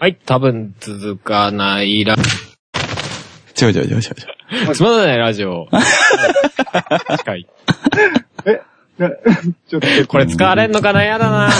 はい、多分続かないラ、違う違う違う違う違う。つまらないラジオ。近い。えな ちょっと、これ使われんのかな？やだな。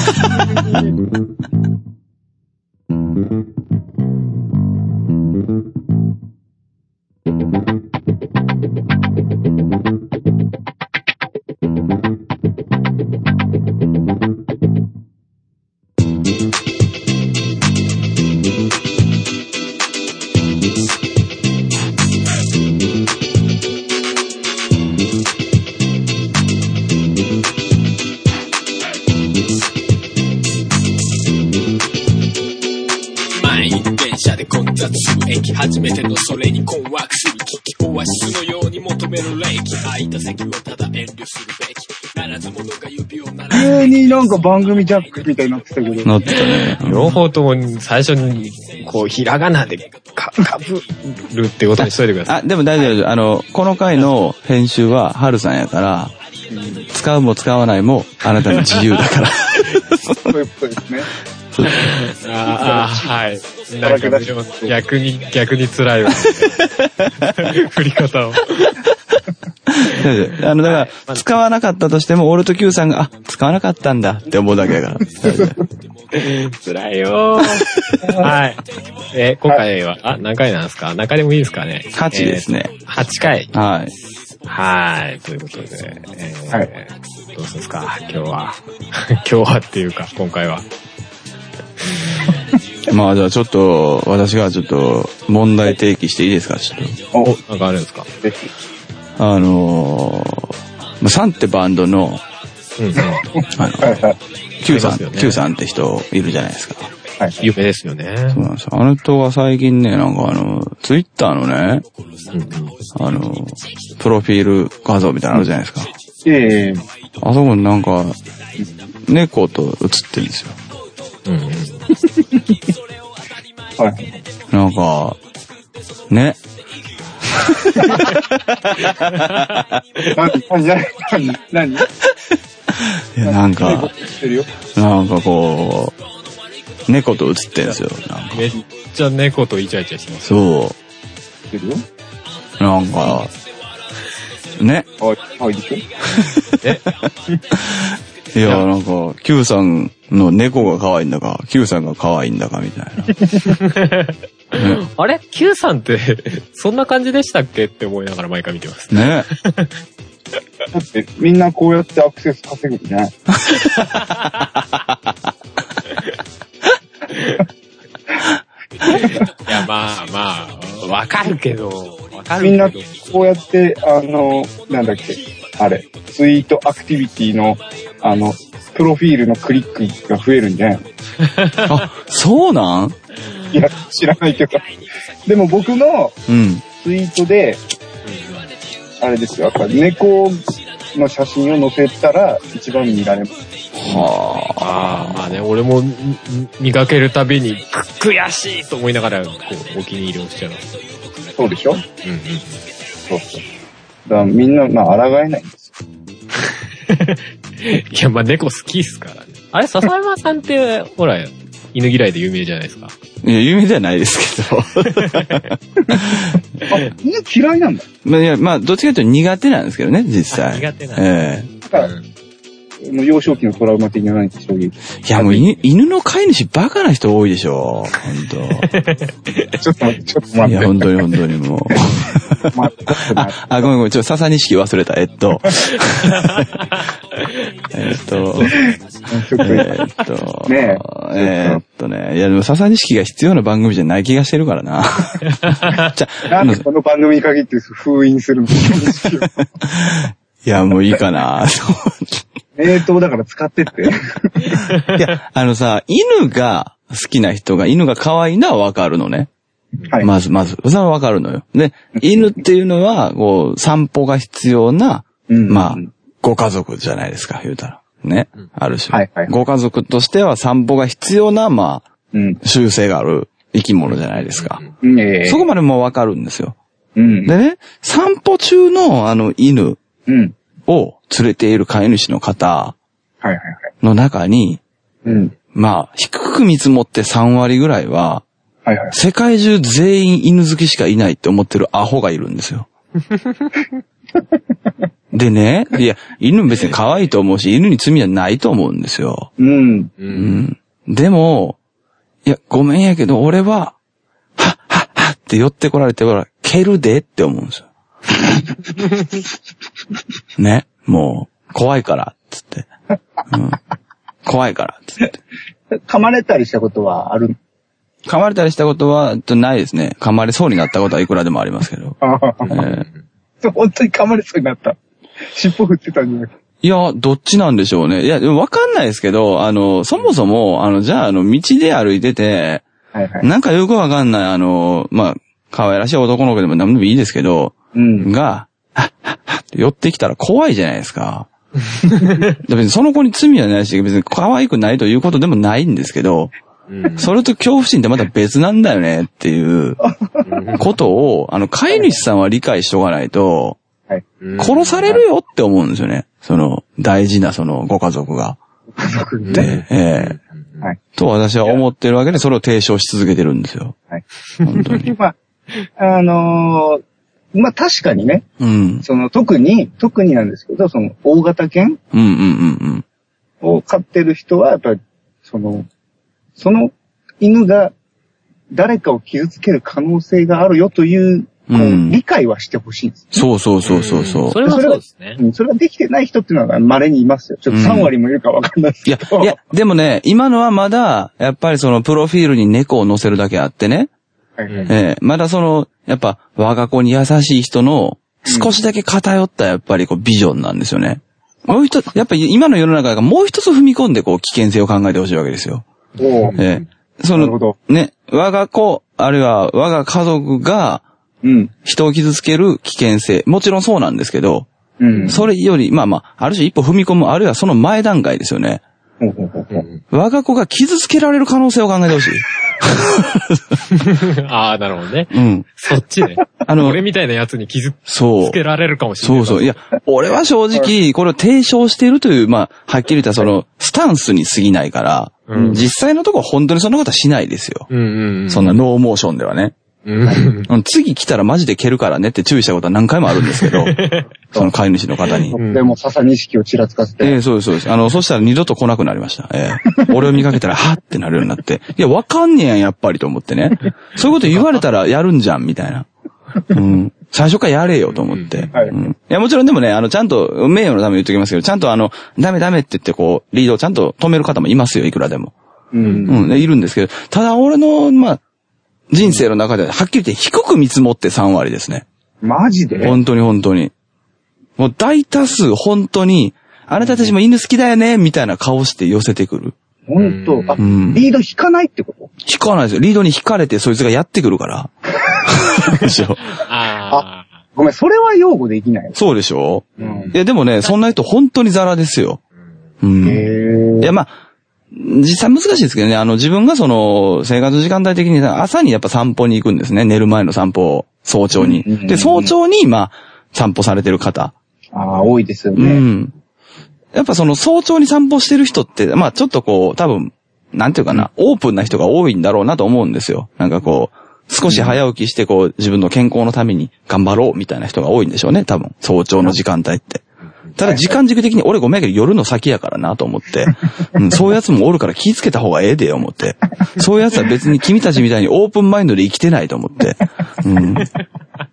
なんか番組ジャックみたいになってたけど。なってたね。両方とも最初に、こう、ひらがなでか、かぶるってことにしといてください。あ、でも大丈夫。あの、この回の編集はハルさんやから、使うも使わないもあなたの自由だから。そういうことですね。ああ、はい。なんか逆に、逆に辛いわ。振り方を。あの、だから、使わなかったとしても、俺と Q さんが、あ、使わなかったんだって思うだけやから。辛いよー。はい。え、今回は、あ、何回なんですか？何回でもいいですかね？8ですね。えー。8回。はい。はい。ということで、えーはいどうするんですか？今日は。今日はっていうか、今回は。まあじゃあちょっと、私がちょっと問題提起していいですか？ちょっおお、、なんかあるんですか？ぜひ。と。あのー、まあサンってバンドの。あの、はいはい。Q さん、ね Q さんって人いるじゃないですか。はい。有名ですよね。そうなんですよ。あの人が最近ね、なんかあの、ツイッターのね、うんうんあの、プロフィール画像みたいなのあるじゃないですか。ええあそこになんか、猫と写ってるんですよ。うんうん。はい。なんか、ね。何何何何なんか。なんかこう、猫と写ってるんですよ。なんかめっちゃ猫とイチャイチャしてます。そ。う。なんか、ね。はい、はいでしょえいや、なんか、Q さんの猫が可愛いんだか、Q さんが可愛いんだかみたいな。あれ ?Q さんって、そんな感じでしたっけ？って思いながら毎回見てます。ね。だって、みんなこうやってアクセス稼ぐね。いや、まあまあ、わかるけど、わかるけど。みんなこうやって、あの、なんだっけ、あれ、ツイートアクティビティの、あの、プロフィールのクリックが増えるんじゃないの？あ、そうなん？いや、知らないけど。でも僕のうん。ツイートで、あれですよ、やっぱ猫の写真を載せたら一番見られます。はああ、まあね、俺もみ見かけるたびに、く、悔しいと思いながら、こう、お気に入りをしちゃいます。そうでしょ？うんうん。そうそう。だからみんな、まあ、抗えないんですよ。いや、まあ猫好きっすからね。あれ、笹山さんって、ほら、犬嫌いで有名じゃないですか。あ。いや、有名ではないですけど。あ、みんな嫌いなんだ。まあ、いや、まあ、どっちかというと苦手なんですけどね、実際。あ苦手なんだえだから、もう幼少期のトラウマ的な何かそういう。えいや、もう犬犬の飼い主バカな人多いでしょ。本 ちょっと待って、ちょっと当。いや、待って。本当に本当にもう。あ、あ、ごめんごめん、ちょっと笹錦忘れた。えっと。えっと、えっと、ねええっとね、いやでも笹錦が必要な番組じゃない気がしてるからな。じゃあ、なんでこの番組に限って封印するの？いや、もういいかな。名刀だから使ってって。いや、あのさ、犬が好きな人が犬が可愛いのはわかるのね。はい。まず、まず。それはわかるのよ。で、犬っていうのは、こう、散歩が必要な、うんまあ、ご家族じゃないですか、言うたら。ね。ある種。はいはいご家族としては散歩が必要な、まあ、うん。習性がある生き物じゃないですか。そこまでもうわかるんですよ。うん。でね、散歩中のあの犬うん。を連れている飼い主の方。の中に、うん。まあ、低く見積もって3割ぐらいは。世界中全員犬好きしかいないって思ってるアホがいるんですよ。でね、いや、犬別に可愛いと思うし、犬に罪はないと思うんですよ。うん。う。うんん。でも、いや、ごめんやけど、俺は、はっはっはって寄ってこられて、ほら、蹴るでって思うんですよ。ね。もう、怖いから、つって。うん。怖いから、つって。噛まれたりしたことはある？噛まれたりしたことは、とないですね。噛まれそうになったことはいくらでもありますけど。えー本当に噛まれそうになった。尻尾振ってたんじゃなくて。いや、どっちなんでしょうね。いや、わかんないですけど、あの、そもそも、あの、じゃあ、あの、道で歩いてて、はいはい。なんかよくわかんない、あの、まあ、可愛らしい男の子でも何でもいいですけど、うん。が、はっはっはって寄ってきたら怖いじゃないですか。で別にその子に罪はないし、別に可愛くないということでもないんですけど、うんそれと恐怖心ってまた別なんだよねっていうことを、あの、飼い主さんは理解しとかないと、殺されるよって思うんですよね。その、大事なそのご家族が。家族にでね。、ええはい。と私は思ってるわけで、それを提唱し続けてるんですよ。はい。本当に。まあ、あのーまあ確かにね、うん。その特に、特になんですけど、その大型犬うんうんうんうん。を飼ってる人は、やっぱり、その、その犬が誰かを傷つける可能性があるよという、こううん理解はしてほしいんです。そうそうそうそうそう。それはそうですね。うんそれができてない人っていうのは稀にいますよ。ちょっと3割もいるかわかんないですいや、けど。いや、でもね、今のはまだ、やっぱりそのプロフィールに猫を載せるだけあってね、はいはいええまだその、やっぱ我が子に優しい人の少しだけ偏ったやっぱりこうビジョンなんですよね。もう一つ、やっぱり今の世の中がもう一つ踏み込んでこう危険性を考えてほしいわけですよ。おうええその、なるほど。ね、我が子、あるいは我が家族がうん。人を傷つける危険性、もちろんそうなんですけど、うん。それより、まあまあ、ある種一歩踏み込む、あるいはその前段階ですよね。我が子が傷つけられる可能性を考えてほしい。ああ、なるほどね。うん。そっちね。あの俺みたいなやつに傷つ。けられるかもしれない。そうそう。いや、俺は正直、これを提唱しているという、まあ、はっきり言ったその、スタンスに過ぎないから、うん実際のところ本当にそんなことはしないですよ。うんうんうん。そんなノーモーションではね。うん。うん次来たらマジで蹴るからねって注意したことは何回もあるんですけど、その飼い主の方に。うんでも、笹錦をちらつかせて。ええそうです、そうです。あの、そしたら二度と来なくなりました。ええ俺を見かけたら、はってなるようになって。いや、わかんねえやん、やっぱりと思ってね。そういうこと言われたらやるんじゃん、みたいな。うん。最初からやれよと思って。はいうん。いや、もちろんでもね、あの、ちゃんと、名誉のために言っときますけど、ちゃんとあの、ダメダメって言ってこう、リードをちゃんと止める方もいますよ、いくらでも。うん。うん、ねいるんですけど、ただ俺の、まあ、人生の中でははっきり言って低く見積もって3割ですね。マジで？本当に本当に。もう大多数本当に、あなたたちも犬好きだよね、みたいな顔して寄せてくる。本当？あ、うんリード引かないってこと？引かないですよ。リードに引かれてそいつがやってくるから。でしょああ。ごめん、それは擁護できない。そうでしょうんいやでもね、そんな人本当にザラですよ。うん。へいやまあ、実際難しいですけどね、あの自分がその生活時間帯的に朝にやっぱ散歩に行くんですね。寝る前の散歩を早朝にうんうんうん。で、早朝にまあ散歩されてる方。ああ、多いですようね。ん。やっぱその早朝に散歩してる人って、まあちょっとこう、多分、なんていうかな、オープンな人が多いんだろうなと思うんですよ。なんかこう、少し早起きしてこう、自分の健康のために頑張ろうみたいな人が多いんでしょうね、多分。早朝の時間帯って。ただ時間軸的に俺ごめんやけど夜の先やからなと思って、うん、そういうやつもおるから気ぃつけた方がええで思って。そういうやつは別に君たちみたいにオープンマインドで生きてないと思って。うん。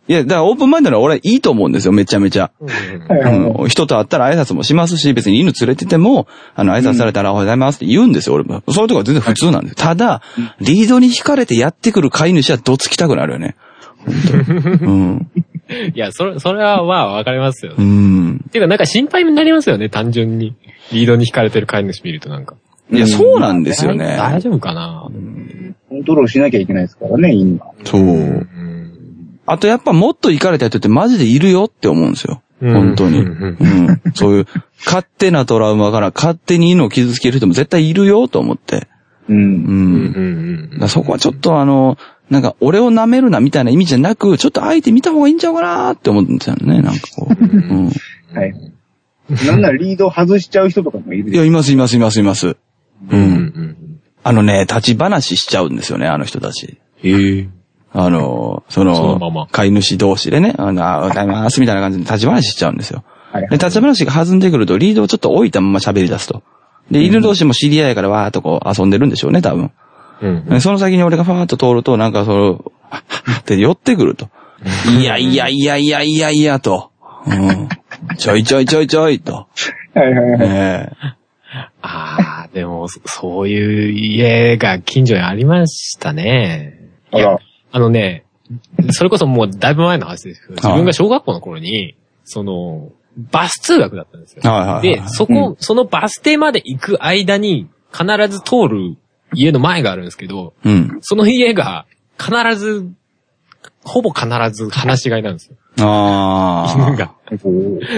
いや、だからオープンマインドなら俺はいいと思うんですよ、めちゃめちゃ。うん、人と会ったら挨拶もしますし、別に犬連れてても、あの、挨拶されたらおはようございますって言うんですよ、俺も。そういうとこは全然普通なんです。ただ、リードに引かれてやってくる飼い主はどつきたくなるよね。本当にうん。いや、それ、それはまあわかりますよ。うっん。ていうかなんか心配になりますよね、単純に。リードに引かれてる飼い主見るとなんか。いや、そうなんですよ大ね。大丈夫かなコントロールしなきゃいけないですからね、犬は。そう。うんあとやっぱもっと行かれた人ってマジでいるよって思うんですよ。うん本当に。ううんん。そういう、勝手なトラウマから勝手に犬を傷つける人も絶対いるよと思って。う。うん。うんそこはちょっとあの、なんか、俺を舐めるなみたいな意味じゃなく、ちょっと相手見た方がいいんちゃうかなって思うんですよね、なんかこう。うん。はい。なんならリードを外しちゃう人とかもいるいや、います、います、います、います。う。うんん。うんあのね、立ち話しちゃうんですよね、あの人たち。へえ。あの、その、そのまま飼い主同士でね、あの、あ、歌います、みたいな感じで立ち話しちゃうんですよ。はいで、立ち話が弾んでくると、リードをちょっと置いたまま喋り出すと。で、犬同士も知り合いやからわーっとこう遊んでるんでしょうね、多分。うん。でその先に俺がファーッと通ると、なんかその、はっはって寄ってくると。いやいやいやいやいやいやと。うん。ちょいちょいちょいちょいと。はいはいはい。えああ、でも、そそういう家が近所にありましたね。あら。あのね、それこそもうだいぶ前の話ですけど、自分が小学校の頃に、その、バス通学だったんですよ。えはいはいはい。で、そこ、そのバス停まで行く間に、必ず通る家の前があるんですけど、うん。その家が、必ず、ほぼ必ず話し飼いなんですよ。ああ。犬が。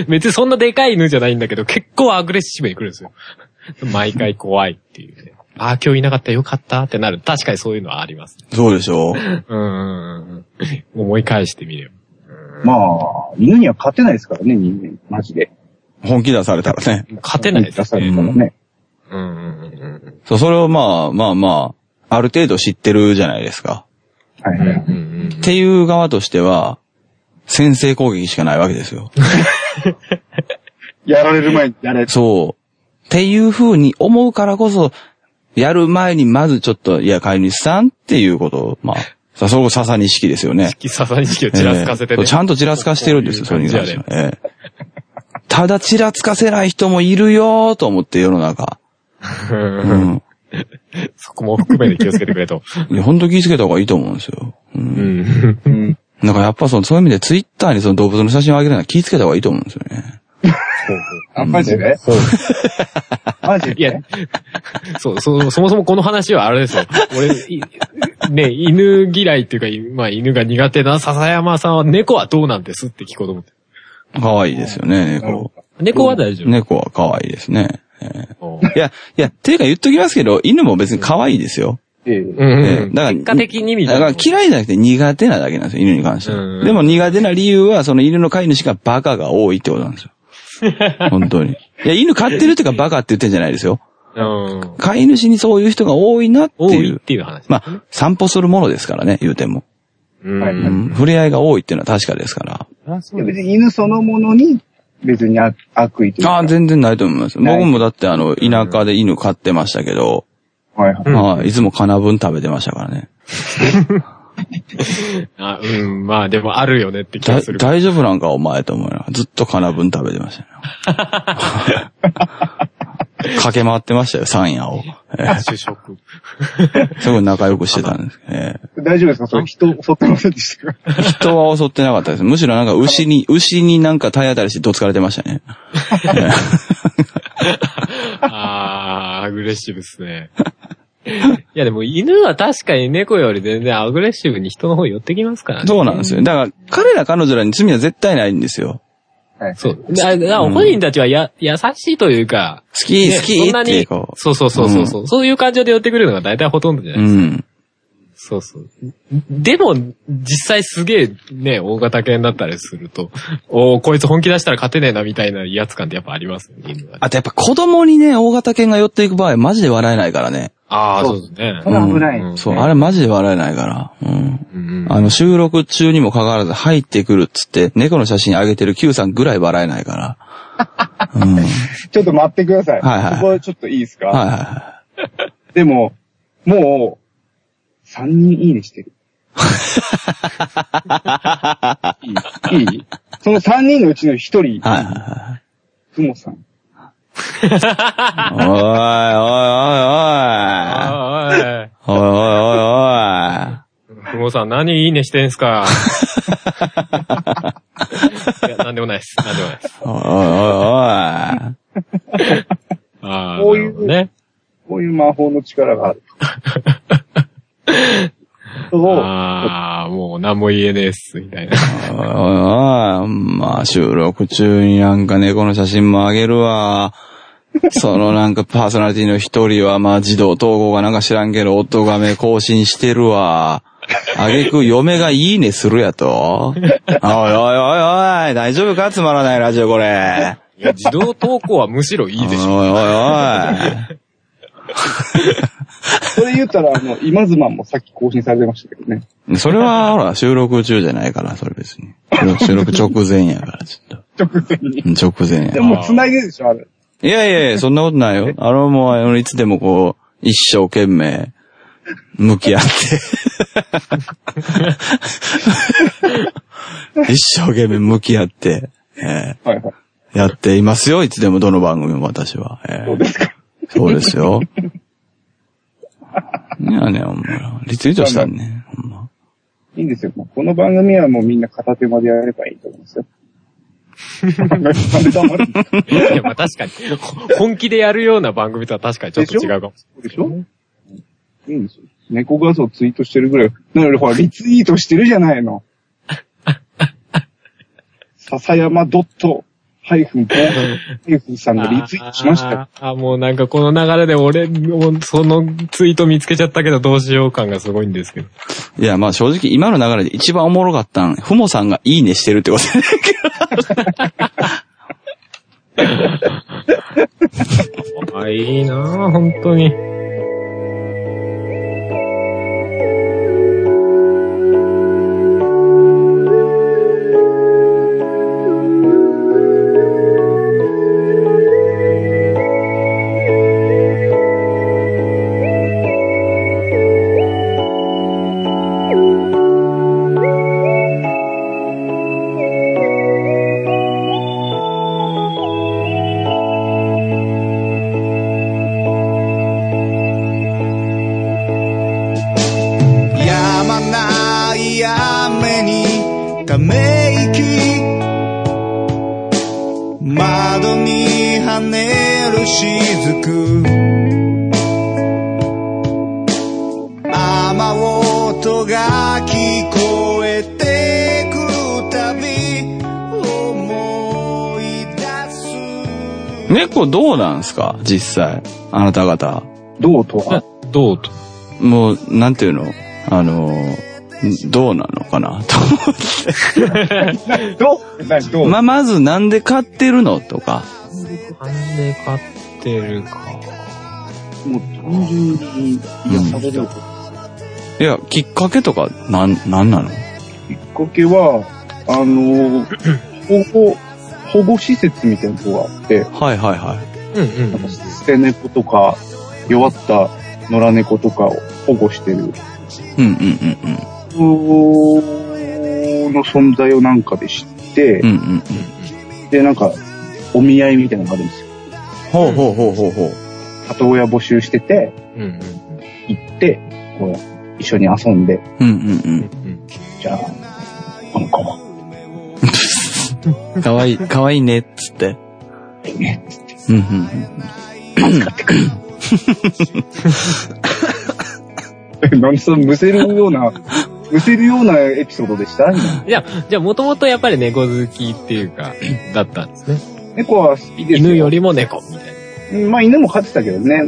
別にそんなでかい犬じゃないんだけど、結構アグレッシブに来るんですよ。毎回怖いっていうね。ああ、今日いなかったよかったってなる。確かにそういうのはあります。そうでしょう。うん。思い返してみれば。まあ、犬には勝てないですからね、人間。マジで。本気出されたらね。勝てないです出されね。たらね。うんうん。そう、それをまあまあまあ、ある程度知ってるじゃないですか。はいはい。っていう側としては、先制攻撃しかないわけですよ。やられる前にやれ。そう。っていう風に思うからこそ、やる前にまずちょっと、いや、飼い主さんっていうことを、まあ、さ、そこ笹錦ですよね。うん。ささに式をちらつかせてね。ええちゃんとちらつかしてるんですよ、それに関しては。ええただちらつかせない人もいるよーと思って世の中。ううんん。そこも含めて気をつけてくれと。いや、本当気をつけた方がいいと思うんですよ。う。うんん。うん。なんかやっぱその、そういう意味でツイッターにその動物の写真を上げるのは気をつけた方がいいと思うんですよね。あ、マジで？マジで？いや、そう、そ、そもそもこの話はあれですよ。俺、いね、犬嫌いっていうか、まあ犬が苦手な笹山さんは猫はどうなんですって聞こうと思って。可愛いですよね、猫。猫は大丈夫。猫は可愛いですね。えおえいや、いや、ていうか言っときますけど、犬も別に可愛いですよ。ええうんだから結果的にみただからいな。嫌いじゃなくて苦手なだけなんですよ、犬に関しては。うんでも苦手な理由は、その犬の飼い主がバカが多いってことなんですよ。本当に。いや、犬飼ってるっていうかバカって言ってんじゃないですよ。うん。飼い主にそういう人が多いなって多いっいう。ていう話。まあ、散歩するものですからね、言うても。うん。触れ合いが多いっていうのは確かですから。あそう別に犬そのものに、別に悪悪意というか。ああ、全然ないと思います。僕もだってあの、田舎で犬飼ってましたけど、はいはい。うんはい、いつも金分食べてましたからね。あ、うん、まあでもあるよねって気だがする。大丈夫なんかお前と思いながらずっと金分食べてましたよ。駆け回ってましたよ、山野を。ええ主食。すごい仲良くしてたんです。え大丈夫ですか？それ人襲ってませんでしたか？え人は襲ってなかったです。むしろなんか 牛に、牛になんか体当たりしてどつかれてましたね。え あー、アグレッシブっすね。いやでも犬は確かに猫より全然アグレッシブに人の方寄ってきますからね。えそうなんですよ。だから、彼ら彼女らに罪は絶対ないんですよ。はい。そう。だだ本人たちはや、優しいというか、好き、ね好きそんなにってこ、そうそうそうそうそう、そういう感情で寄ってくるのが大体ほとんどじゃう。ないうですか。ん。そうそう。でも、実際すげえね、大型犬だったりすると、おーこいつ本気出したら勝てねえなみたいな威圧感ってやっぱありますよね。あとやっぱ子供にね、大型犬が寄っていく場合、マジで笑えないからね。ああ、そそううですねそ。れは危ない。うんそう、あれマジで笑えないから。うん。うんうんあの、収録中にもかかわらず入ってくるっつって、猫の写真上げてる Q さんぐらい笑えないから。うん。はいちょっと待ってください。はいはいここちょっといいですか？はいはでも、もう、3人いいねしてる。いい？いい？その3人のうちの1人、い。はいはいはい。ふもさん。おいおいおいおい。おいおいおいおい。おい。ふもさん何いいねしてんすかいや、なんでもないです。なんでもないです。おいおいおいおい。ああ、こういうね。こういう魔法の力がある。そう、ああ、もう何も言えねえっす、みたいな。おいおいおい。まあ、収録中になんか猫の写真もあげるわ。そのなんかパーソナリティの一人は、まあ児童統合がなんか知らんけど、音がめ更新してるわ。あげく嫁がいいねするやと。おいおいおいおい、大丈夫か？つまらないラジオこれ。いや、自動投稿はむしろいいでしょ。おいおいおい。それ言ったら、あの、今妻もさっき更新されてましたけどね。それは、ほら、収録中じゃないから、それ別に。収録直前やから、ちょっ直前に。と。直前やで。も、繋いでるでしょ、あれ。いやいやいや、そんなことないよ。あの、もう、いつでもこう、一生懸命、向き合って。一生懸命向き合って、えはいはい。ーやっていますよ。いつでもどの番組も私は。えーそうですか。そうですよ。いやね、ほんま。リツイートしたね。ほんま。いいんですよ。この番組はもうみんな片手までやればいいと思うんですよ。いや、まあ確かに。本気でやるような番組とは確かにちょっと違うかも。でしょ？いいんですよ。猫画像ツイートしてるぐらい。なので、ほら、リツイートしてるじゃないの。笹山ドットハイフン、ハイフンさんがリツイートしましたよ。あもうなんかこの流れで俺、そのツイート見つけちゃったけどどうしよう感がすごいんですけど。いや、まあ正直今の流れで一番おもろかったん、ふもさんがいいねしてるってことやねんけあ、いいなぁ、本当に。実際。あなた方。どうとは。どうと。もう、なんていうの？あの、どうなのかな？と どう？何？どう、まあ、まずなんで飼ってるの？とか。なんで買ってるか。もう単純に癒されること。いや、きっかけとか、なん、なんなの？きっかけは、あの、保護、保護施設みたいなとこがあって、はいはいはうんうんなんか捨て猫とか、弱った野良猫とかを保護してる、い。うんうんうんの存在をなんかで知って、うん。うんうんうん。で、なんか、お見合いみたいなのがあるんですよ。ほうほうほうほうほう。里親募集してて、うんうん行って、こう、一緒に遊んで、うんうんうんうんじゃあ、この子も、うん。かわいい、かわいいね、っつって。いいね、うんってくる。なんでそのむせるような、むせるようなエピソードでした？今いや、じゃあもともとやっぱり猫好きっていうか、だったんですね。猫は好きですよ。犬よりも猫みたいな。うんまあ犬も飼ってたけどね。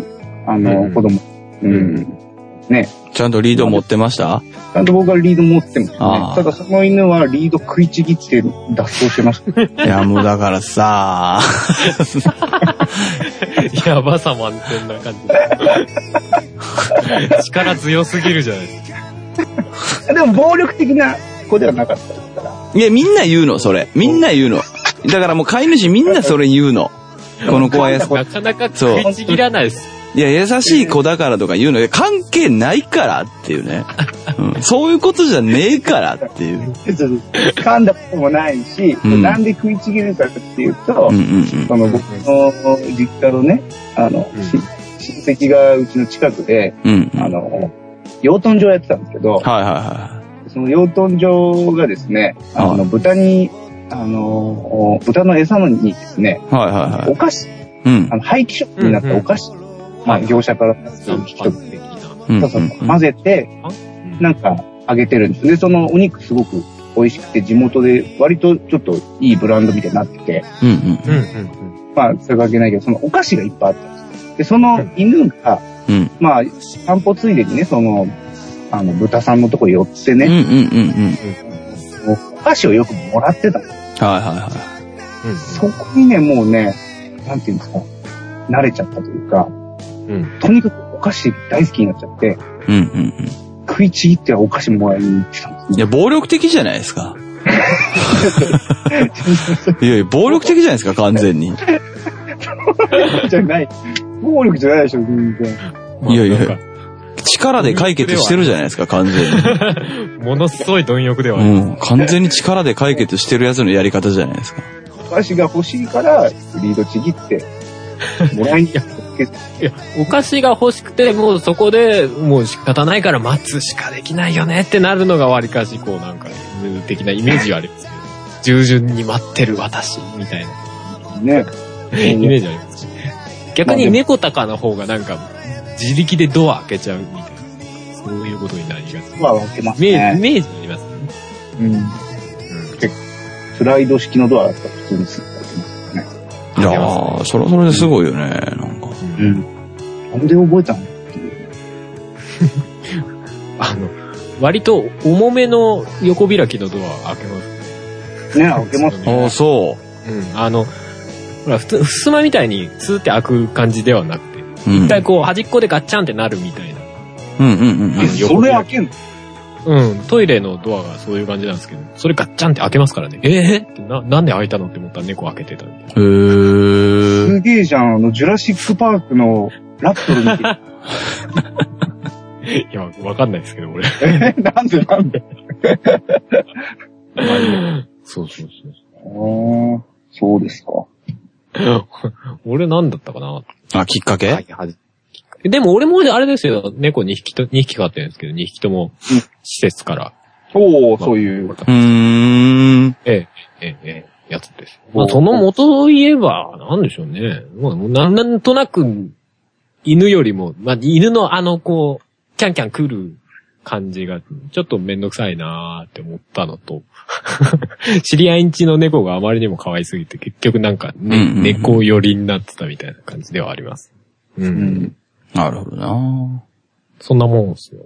あの、うん子供。うん。ね。うん。ちゃんとリード持ってました？ちゃんと僕はリード持ってますねあ。あただその犬はリード食いちぎって脱走してました。いや、もうだからさ、やばさ満点な感じ。力強すぎるじゃないですか。でも暴力的な子ではなかったですから。いや、みんな言うの、それ。みんな言うの。だからもう飼い主みんなそれ言うの。この子はやす、なかなか食いちぎらないです。いや、優しい子だからとか言うの。関係ないからっていうね。うん、そういうことじゃねえからっていう。噛んだこともないし、うんなんで食いちぎるかっていうと、うんうんその僕の実家のね、あの、し親戚がうちの近くで、うん。うんうん。あの、養豚場やってたんですけど、はいはいはその養豚場がですね、あの、はい豚に、あの、豚の餌のにですね、い。はいはいはい。お菓子、うんあ。の、廃棄食品になったお菓子、まあ、業者から一引き取って、うん。そうそう混ぜて、なんか、あげてるんです。で、そのお肉すごく美味しくて、地元で割とちょっといいブランドみたいになってて、まあ、それがけないけど、そのお菓子がいっぱいあったんです。で、その犬が、うん。まあ、散歩ついでにね、その、あの、豚さんのとこ寄ってね。お菓子をよくもらってたの。はいはいはうん。そこにね、もうね、なんていうんですか、慣れちゃったというか、ううん。とにかくお菓子大好きになっちゃって、うんうんうん。食いちぎってはお菓子もらいに行ってたんですいや、暴力的じゃないですか。いやいや、暴力的じゃないですか、完全に。じゃない。暴力じゃないでしょ、全然。いやいや力で解決してるじゃないですか、完全に。ものすごい貪欲では。うん。完全に力で解決してるやつのやり方じゃないですか。お菓子が欲しいから、リードちぎって、もらいに行って、いや、お菓子が欲しくて、もうそこで、もう仕方ないから待つしかできないよねってなるのが割かし、こうなんか、犬的なイメージはありますけど、従順に待ってる私、みたいなね。イメージありますし。逆に猫高の方がなんか、自力でドア開けちゃうみたいな、そういうことになりがち。まあ、分けますイメージ、イね。メージありますね。うん。スライド式のドアだったら普通にすぐ開けますね。いやー、それはそれですごいよね、なんか。うん。なんで覚えたの？あの、割と重めの横開きのドア開けます。ね、開けますね。ああ、そうん。あの、ほら、普通、ふすまみたいにツーって開く感じではなくて、う。うん。一回こう端っこでガッチャンってなるみたいな。うんうんうんうん。えそれ開けんの？うん。トイレのドアがそういう感じなんですけど、それガッチャンって開けますからね。えー、ってな、なんで開いたのって思ったら猫開けてたみたいな。へー。すげえじゃん、あの、ジュラシックパークのラプトルみたい。いや、わかんないですけど、俺。えなんでなんで？そうそうあーそうですか。そう。俺なんだったかな？あ、きっかけ？はいはいでも俺もあれですよ、猫2匹と、2匹飼ってるんですけど、2匹とも施設から、そう、そういう。うーん。ええ、ええ、ええ、やつです。まあ、その元を言えば、なんでしょうね。もうなんなんとなく、犬よりも、まあ、犬のあの、こう、キャンキャン来る感じが、ちょっとめんどくさいなーって思ったのと、知り合いんちの猫があまりにも可愛すぎて、結局なんか、ねうんうんうん猫寄りになってたみたいな感じではあります。うん。うん。なるほどなそんなもんですよ。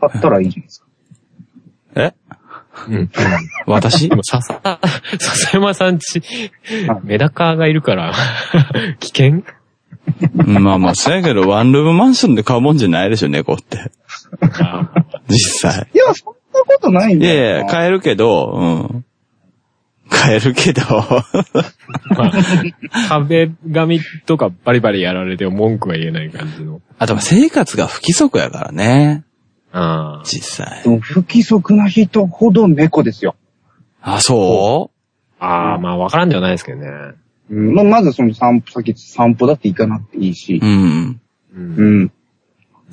買ったらいいじゃないですか。えうん。私？でも、ささ、笹山さんちはい、メダカがいるから、危険？まあまあ、そうやけど、ワンルームマンションで買うもんじゃないでしょ、猫って。あ実際。いや、そんなことないんいだよ。やいや、買えるけど、うん。買えるけど、まあ、壁紙とかバリバリやられても文句は言えない感じの。あとは生活が不規則やからね。ああ。実際で。も不規則な人ほど猫ですよ。あ、そああ、まあわからんではないですけどね。うん、まあ、まずその散歩先、散歩だって行かなくていいしう、うん。う。うんん。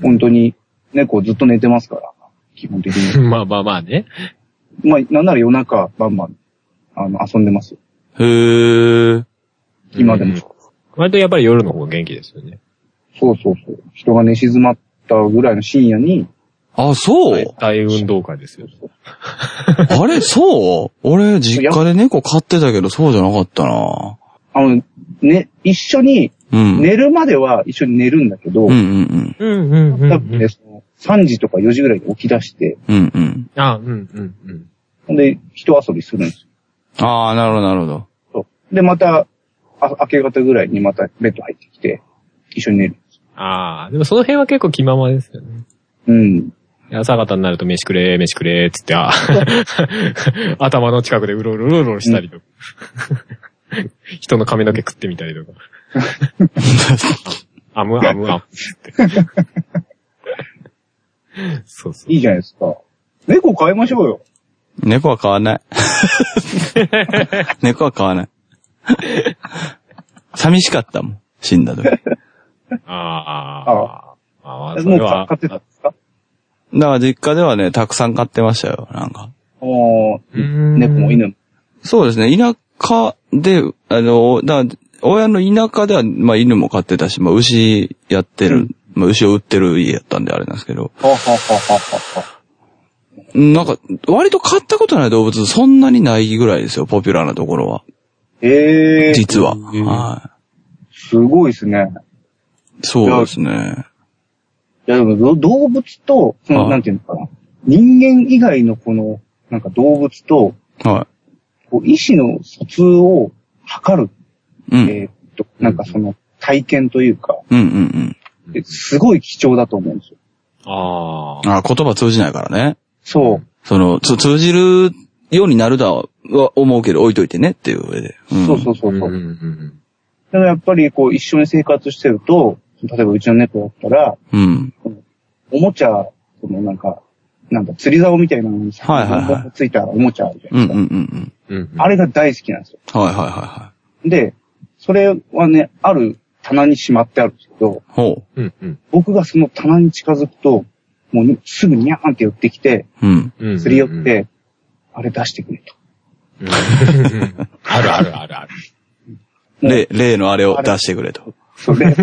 本当に猫ずっと寝てますから、基本的に。まあまあまあね。まあ、なんなら夜中バンバン、あの、遊んでますよ。へー。今でも。うん割とやっぱり夜の方が元気ですよね。そうそうそう。人が寝静まったぐらいの深夜に、あ、そう？大運動会ですよ。あれそう？俺、実家で猫飼ってたけど、そうじゃなかったなあの、ね、一緒に、うん。寝るまでは一緒に寝るんだけど、うんうんうんうんうん多分ね、その3時とか4時ぐらいに起き出して、うん。うんうん。あうんうんうん。ほんで、人遊びするんですよ。ああ、なるほど、なるほど。そうで、また、あ明け方ぐらいにまたベッド入ってきて、一緒に寝る。ああ、でもその辺は結構気ままですよね。うん。朝方になると飯くれ、飯くれ、つって、あ 頭の近くでうろうろうろうろしたりとか。人の髪の毛食ってみたりとか。あむあむあむ、つって。そうそう。いいじゃないですか。猫飼いましょうよ。猫は飼わない。猫は飼わない。寂しかったもん。死んだ時。だかああ、ああ、そもうれは飼っ。てたんですか？ら実家ではね、たくさん飼ってましたよ、なんか。おーうん猫も犬も。そうですね、田舎で、あの、だから親の田舎では、まあ犬も飼ってたし、まあ牛やってる、まあ牛を売ってる家やったんであれなんですけど、はははははは。なんか、割と飼ったことない動物そんなにないぐらいですよ、ポピュラーなところは。ええー、実は。はすごいですね。い。そうですね。いやでもど動物と、そのはいなんていうのかな。人間以外のこの、なんか動物と、はこう意思の疎通を図る、い。うん。えーっと、なんかその体験というか、うんうんってすごい貴重だと思うんですよ。ああ。あ言葉通じないからね。そう。その、つ通じるようになるとは思うけど置いといてねっていう上で。んそうそうそうそう。んんでもやっぱりこう一緒に生活してると、例えばうちの猫だったら、うん。おもちゃ、そのなんか、なんだ、釣り竿みたいなのにはいはいはいついたおもちゃあるじゃうなんいですか。うんうんうん。うんあれが大好きなんですよ。うん。はいはいはいはい。で、それはね、ある棚にしまってあるんですけど、ほうんうん。僕がその棚に近づくと、もうすぐにゃーんって寄ってきて、う。うん。り寄って、あれ出してくれと。うん。あるあるあるある。例、例のあれを出してくれと。それ、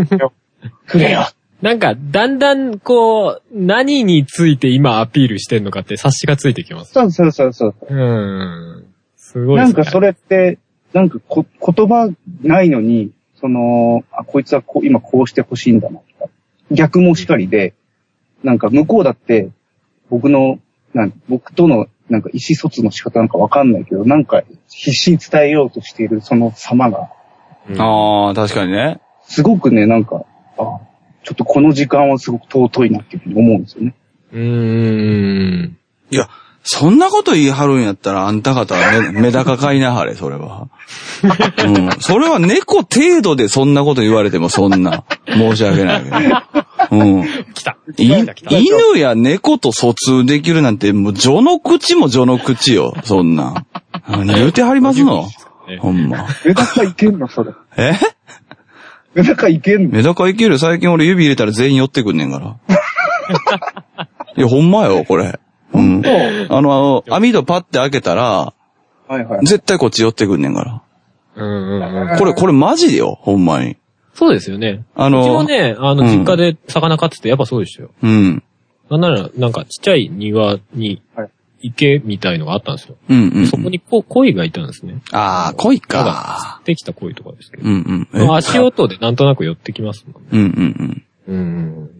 くれよ。なんか、だんだん、こう、何について今アピールしてんのかって察しがついてきます。そうそうそうそう。うん。すごいですね。なんかそれって、なんかこ言葉ないのに、その、あ、こいつはこう今こうしてほしいんだなとか、逆もしかりで、なんか向こうだって、僕の、なん僕とのなんか意思疎通の仕方なんかわかんないけど、なんか必死に伝えようとしているその様が、うんああ、確かにね。すごくね、なんか、あ、ちょっとこの時間はすごく尊いなっていうふうに思うんですよね。うーん。いや、そんなこと言い張るんやったらあんた方はメメダカ買いなはれ、それは。うん。それは猫程度でそんなこと言われてもそんな。申し訳ないけど。うん。来た。犬や猫と疎通できるなんて、もう序の口も序の口よ、そんなん。何言うてはりますの？ねほんま。メダカいけんのそれ。え？メダカいけんの？メダカいける？最近俺指入れたら全員寄ってくんねんから。いや、ほんまよ、これ。うん。あの、あの、網戸パッて開けたら、はいはい。絶対こっち寄ってくんねんから。うんうんうん。これ、これマジでよ、ほんまに。そうですよね。あうちもの、ね、あの、うん実家で魚飼っててやっぱそうでしたよ。うん。なんなら、なんかちっちゃい庭にはい池みたいのがあったんですよ。うんうん。そこにこ鯉がいたんですね。ああ、恋まだか。釣ってきた鯉とかですけど。うんうん。足音でなんとなく寄ってきますもんね。うんうんうん。うんうんうん。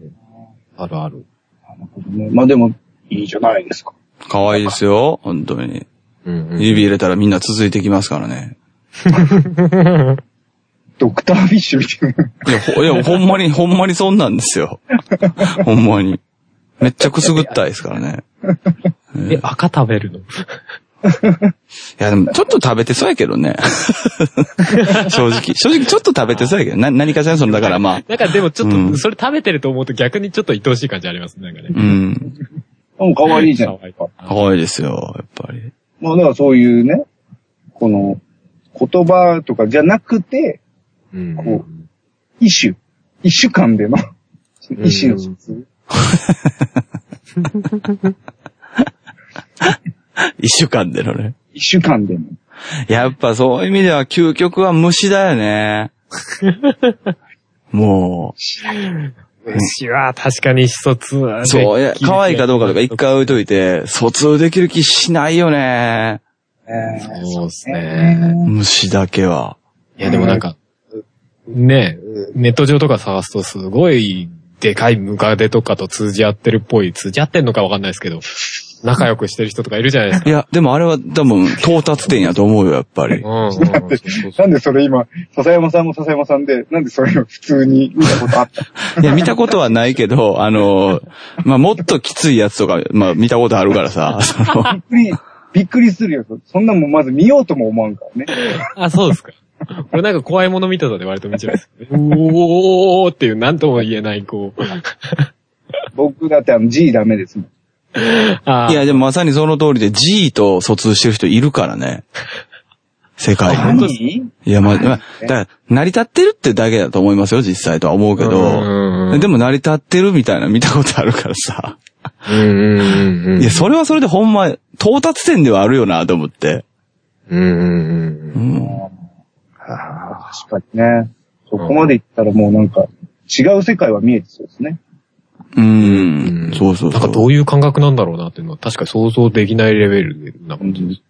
あるある。なるほどねまあでも、いいじゃないですか。可愛いですよ、本当に。うんうん。指入れたらみんな続いてきますからね。ドクターフィッシュみたいな。いや、ほいやほんまに、ほんまにそんなんですよ。ほんまに。めっちゃくすぐったいですからね。え、赤食べるの？いや、でも、ちょっと食べてそうやけどね。正直。正直、ちょっと食べてそうやけど、な、何かしらその、だからまあ、なんかでもちょっうんと、それ食べてると思うと逆にちょっと愛おしい感じありますね。なんかね。うん。もう可愛いじゃん。可愛い可愛いですよ、やっぱり。まあだからそういうね、この、言葉とかじゃなくて、うんこ一種、一種間での、一種の。一週間でのね。一種間での。やっぱそういう意味では究極は虫だよね。も牛は確かに一つはう、そう、いや、可愛いかどうかとか一回置いといて、疎通できる気しないよね。そうですね。虫だけは。いやでもなんか、ねネット上とか探すとすごいでかいムカデとかと通じ合ってるっぽい、通じ合ってんのかわかんないですけど、仲良くしてる人とかいるじゃないですか。いや、でもあれは多分到達点やと思うよ、やっぱりう。んなんでそれ今、笹山さんも笹山さんで、なんでそれを普通に見たことあった？いや、見たことはないけど、あの、まあ、もっときついやつとか、まあ、見たことあるからさ、その、びっくり、びっくりするよ。そんなもんまず見ようとも思わんからね。あ、そうですか。俺なんか怖いもの見たさで割と見ちゃうんですよね。おーっていう何とも言えない、こう。僕だってあの G ダメですもん。あいや、でもまさにその通りで G と疎通してる人いるからね。世界に。何いや、まあ、まあ、だから、成り立ってるってだけだと思いますよ、実際とは思うけど。んでも成り立ってるみたいなの見たことあるからさ。うんうんうんうん。いや、それはそれでほんま、到達点ではあるよな、と思って。うんうんうんうん。確かにね。そこまでいったらもうなんか、違う世界は見えてそうですね。うん。そうそうそう。なんかどういう感覚なんだろうなっていうのは確かに想像できないレベルな感じです。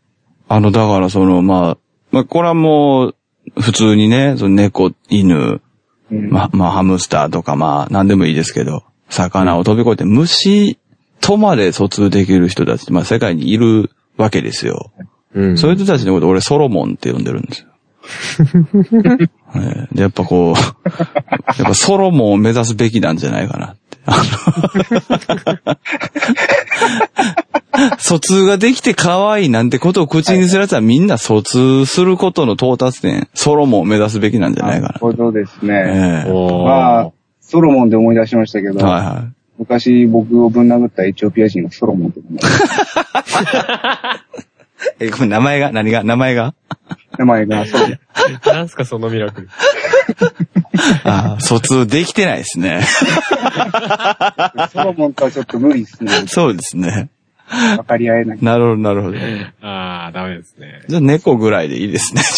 あの、だからその、まあ、まあ、これはもう、普通にね、その猫、犬、うんまあ、まあ、ハムスターとか、まあ、なんでもいいですけど、魚を飛び越えて虫とまで疎通できる人たちって、まあ、世界にいるわけですよ。うんそういう人たちのことを俺ソロモンって呼んでるんですよ。やっぱこう、やっぱソロモンを目指すべきなんじゃないかなって。疎通ができて可愛いなんてことを口にするやつはみんな疎通することの到達点、ソロモンを目指すべきなんじゃないかなるほどですね。な。えーまあ、ソロモンで思い出しましたけど、はいはい。昔僕をぶん殴ったエチオピア人がソロモンってえ、これ名前が、何が？名前が？名前がソロモン。なんすか、そのミラクル。ああ、疎通できてないですね。ソロモンとはちょっと無理ですね。そうですね。わかり合えない。なるほど、なるほど。ああ、ダメですね。じゃあ猫ぐらいでいいですね。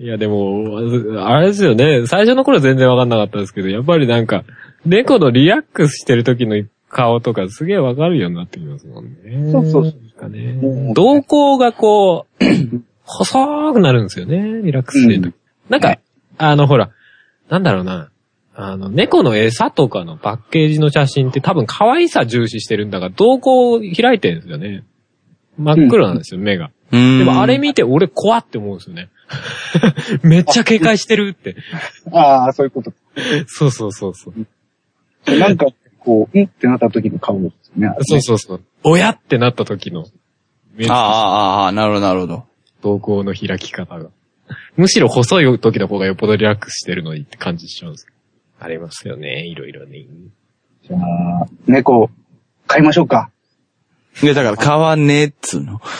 いや、でも、あれですよね。最初の頃全然わかんなかったですけど、やっぱりなんか、猫のリラックスしてる時の顔とかすげえわかるようになってきますもんね。そうそうそうね。瞳孔がこう、細くなるんですよね。リラックスしてる時。なんか、あの、ほら、なんだろうな。あの、猫の餌とかのパッケージの写真って多分可愛さ重視してるんだが、瞳孔を開いてるんですよね。真っ黒なんですよ、目が。ででもあれ見て俺怖って思うんですよね。めっちゃ警戒してるって。ああ、そういうこと。そうそうそうそう。なんか、こう、んってなった時の顔ですよね。そうそうそう。親ってなった時の、ああ、ああ、なるほど、なるほど。瞳孔の開き方が。むしろ細い時の方がよっぽどリラックスしてるのにって感じしちゃうんです。ありますよね、いろいろね。じゃあ、猫、飼いましょうか。で、だから買わねえっつうの。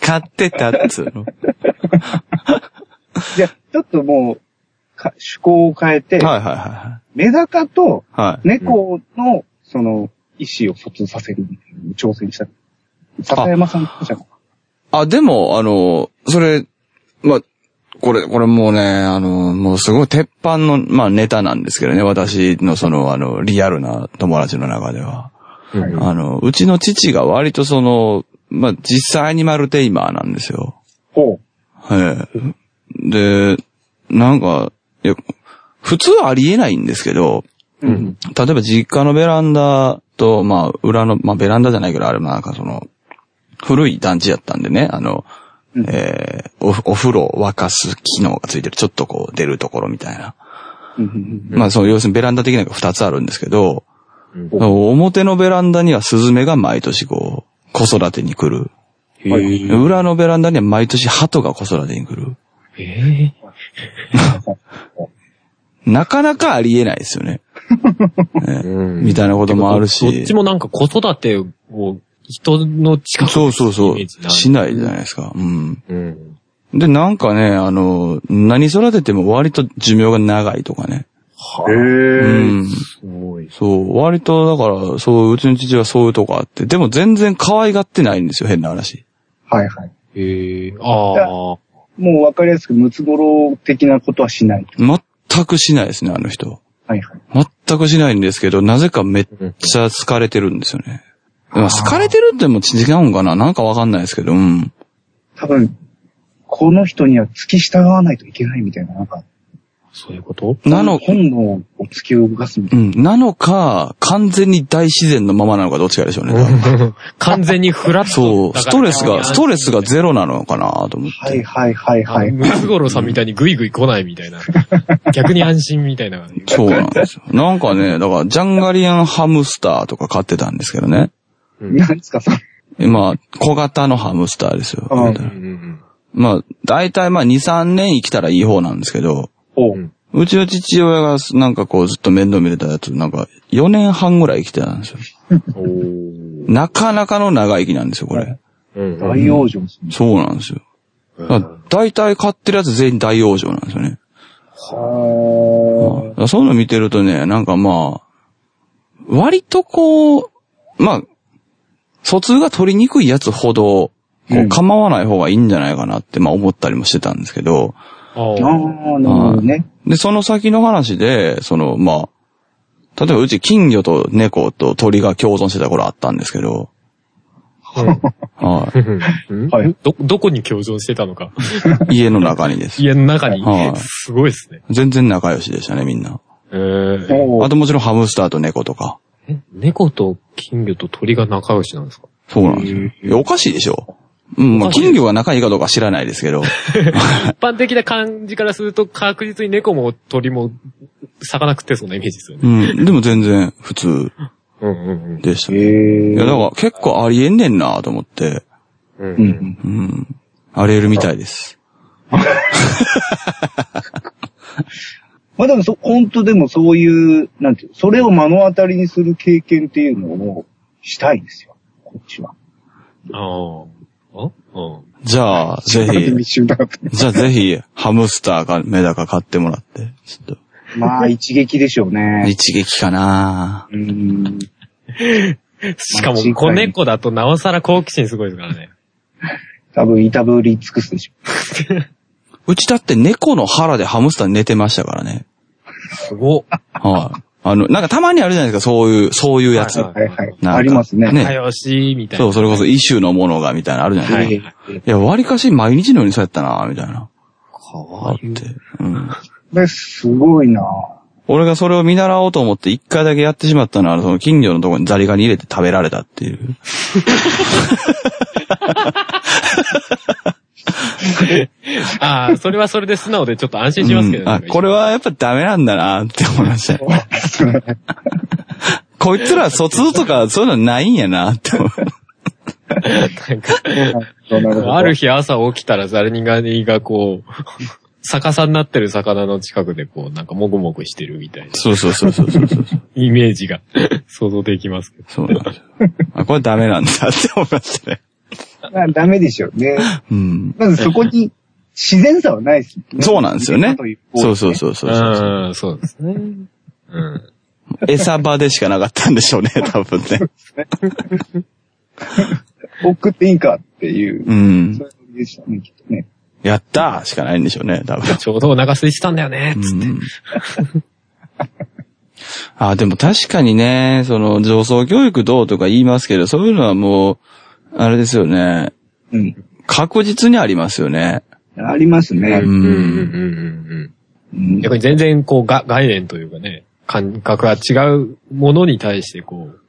買ってたっつうの。じゃあ、ちょっともう、か趣向を変えて、はいはいはメダカといはい。はい。猫の、その、意思を疎通させるみたいなのに挑戦した。笹山さんじゃん。あ、でも、あの、それ、まあ、これ、これもうね、あの、もうすごい鉄板の、まあネタなんですけどね、私のその、あの、リアルな友達の中では。うんあの、うちの父が割とその、まあ実際アニマルテイマーなんですよ。ほはい。で、なんか、いや、普通はありえないんですけど、う。うん。例えば実家のベランダと、まあ、裏の、まあ、ベランダじゃないけど、あれもなんかその、古い団地やったんでね、あの、うんえーお、お風呂を沸かす機能がついてる、ちょっとこう出るところみたいな。うんまあ、そう、要するにベランダ的なのが二つあるんですけど、うん表のベランダにはスズメが毎年こう、子育てに来る。裏のベランダには毎年鳩が子育てに来る。え なかなかありえないですよね。ねうんみたいなこともあるし。どっちもなんか子育てを人の近くにそうそうそうしないじゃないですか。うん。うん。で、なんかね、あの、何育てても割と寿命が長いとかね。へうえ。ん。すごい。そう、割と、だから、そう、うちの父はそういうとこあって、でも全然可愛がってないんですよ、変な話。はいはい。へえ。ああ。もうわかりやすくムツゴロウ的なことはしない。全くしないですね、あの人。はいはい。全くしないんですけど、なぜかめっちゃ好かれてるんですよね。まあ好かれてるっても違うんかな？なんかわかんないですけど、うん。多分、この人には付き従わないといけないみたいな、なんか、そういうこと？なの、本能を突き動かすみたういん、なのか、完全に大自然のままなのかどっちかでしょうね。完全にフラット。そう、ストレスが、ストレスがゼゼロなのかなと思っな。はいて。はいはいははい。い。ムツゴロウさんみたいにグイグイ来ないみたいな。逆に安心みたいな。そうなんですよ。なんかね、だから、ジャンガリアンハムスターとか飼ってたんですけどね。何ですか、それ。今、小型のハムスターですよ。うんうんうんまあ、大体まあ2、3年生きたらいい方なんですけど、ほうちの父親がなんかこうずっと面倒見てたやつ、なんか4年半ぐらい生きてたんですよ。なかなかの長生きなんですよ、これ。うん大往生ですね。そうなんですよ。大体飼ってるやつ全員大往生なんですよね。はそういうの見てるとね、なんかまあ、割とこう、まあ、疎通が取りにくいやつほど、構わない方がいいんじゃないかなって、まあ思ったりもしてたんですけど、ああ。なるほどね。で、その先の話で、その、まあ、例えばうち金魚と猫と鳥が共存してた頃あったんですけど、はいど、どこに共存してたのか。い、家の中にです。家の中にはい。すごいですね。全然仲良しでしたね、みんな。えー、あともちろんハムスターと猫とか。え猫と金魚と鳥が仲良しなんですか？そうなんですよ。いやおかしいでしょうん、まあ、金魚が仲いいかどうかは知らないですけど。一般的な感じからすると確実に猫も鳥も魚食ってそうなイメージですよね。うん、でも全然普通うんうんでした。へいえ。や、だから結構ありえんねんなと思って。うん。うんうんうん。うん。ありえるみたいです。まあでもそ、本当でもそういう、なんていう、それを目の当たりにする経験っていうのをしたいんですよ。こっちは。ああ。あうん。じゃあ、ぜひ、じゃあぜひ、ハムスターかメダカ買ってもらって、ちょっと、まあ、一撃でしょうね。一撃かなうん。しかも、子猫だとなおさら好奇心すごいですからね。多分、いたぶり尽くすでしょ うちだって猫の腹でハムスター寝てましたからね。すごっ。はい。あの、なんかたまにあるじゃないですか、そういう、そういうやつ。はいう。はいはい。なんかありますね。ね仲良し、みたいな。そう、それこそ一種のものが、みたいなのあるじゃないですか。はいいや、割かし毎日のようにそうやったな、みたいな。かあわいい。って。うん。これすごいな俺がそれを見習おうと思って一回だけやってしまったのは、その金魚のところにザリガニ入れて食べられたっていう。ああ、それはそれで素直でちょっと安心しますけどね。うんあ、これはやっぱダメなんだなって思いましたよ。こいつら疎通とかそういうのないんやなって思う。なんか、ある日朝起きたらザリガニがこう、逆さになってる魚の近くでこう、なんかもぐもぐしてるみたいなそうそうそうそうそうそう。イメージが想像できますけど。そうなんですよ。あ、これダメなんだって思いましたね。まあダメでしょうね。うん。まずそこに自然さはないですね。そうなんですよね。そうそうう。そうそうそう。うん、そうですね。うん。餌場でしかなかったんでしょうね、多分ね。送っていいかっていう、うんそう。いうノリでしたね、きっとね。やったーしかないんでしょうね、多分。ちょうどお腹空いてたんだよね、つって。う んあ、でも確かにね、その、上層教育どうとか言いますけど、そういうのはもう、あれですよね。うん。確実にありますよね。ありますね。うんうんうんうん全然こうが概念というかね、感覚が違うものに対してこう、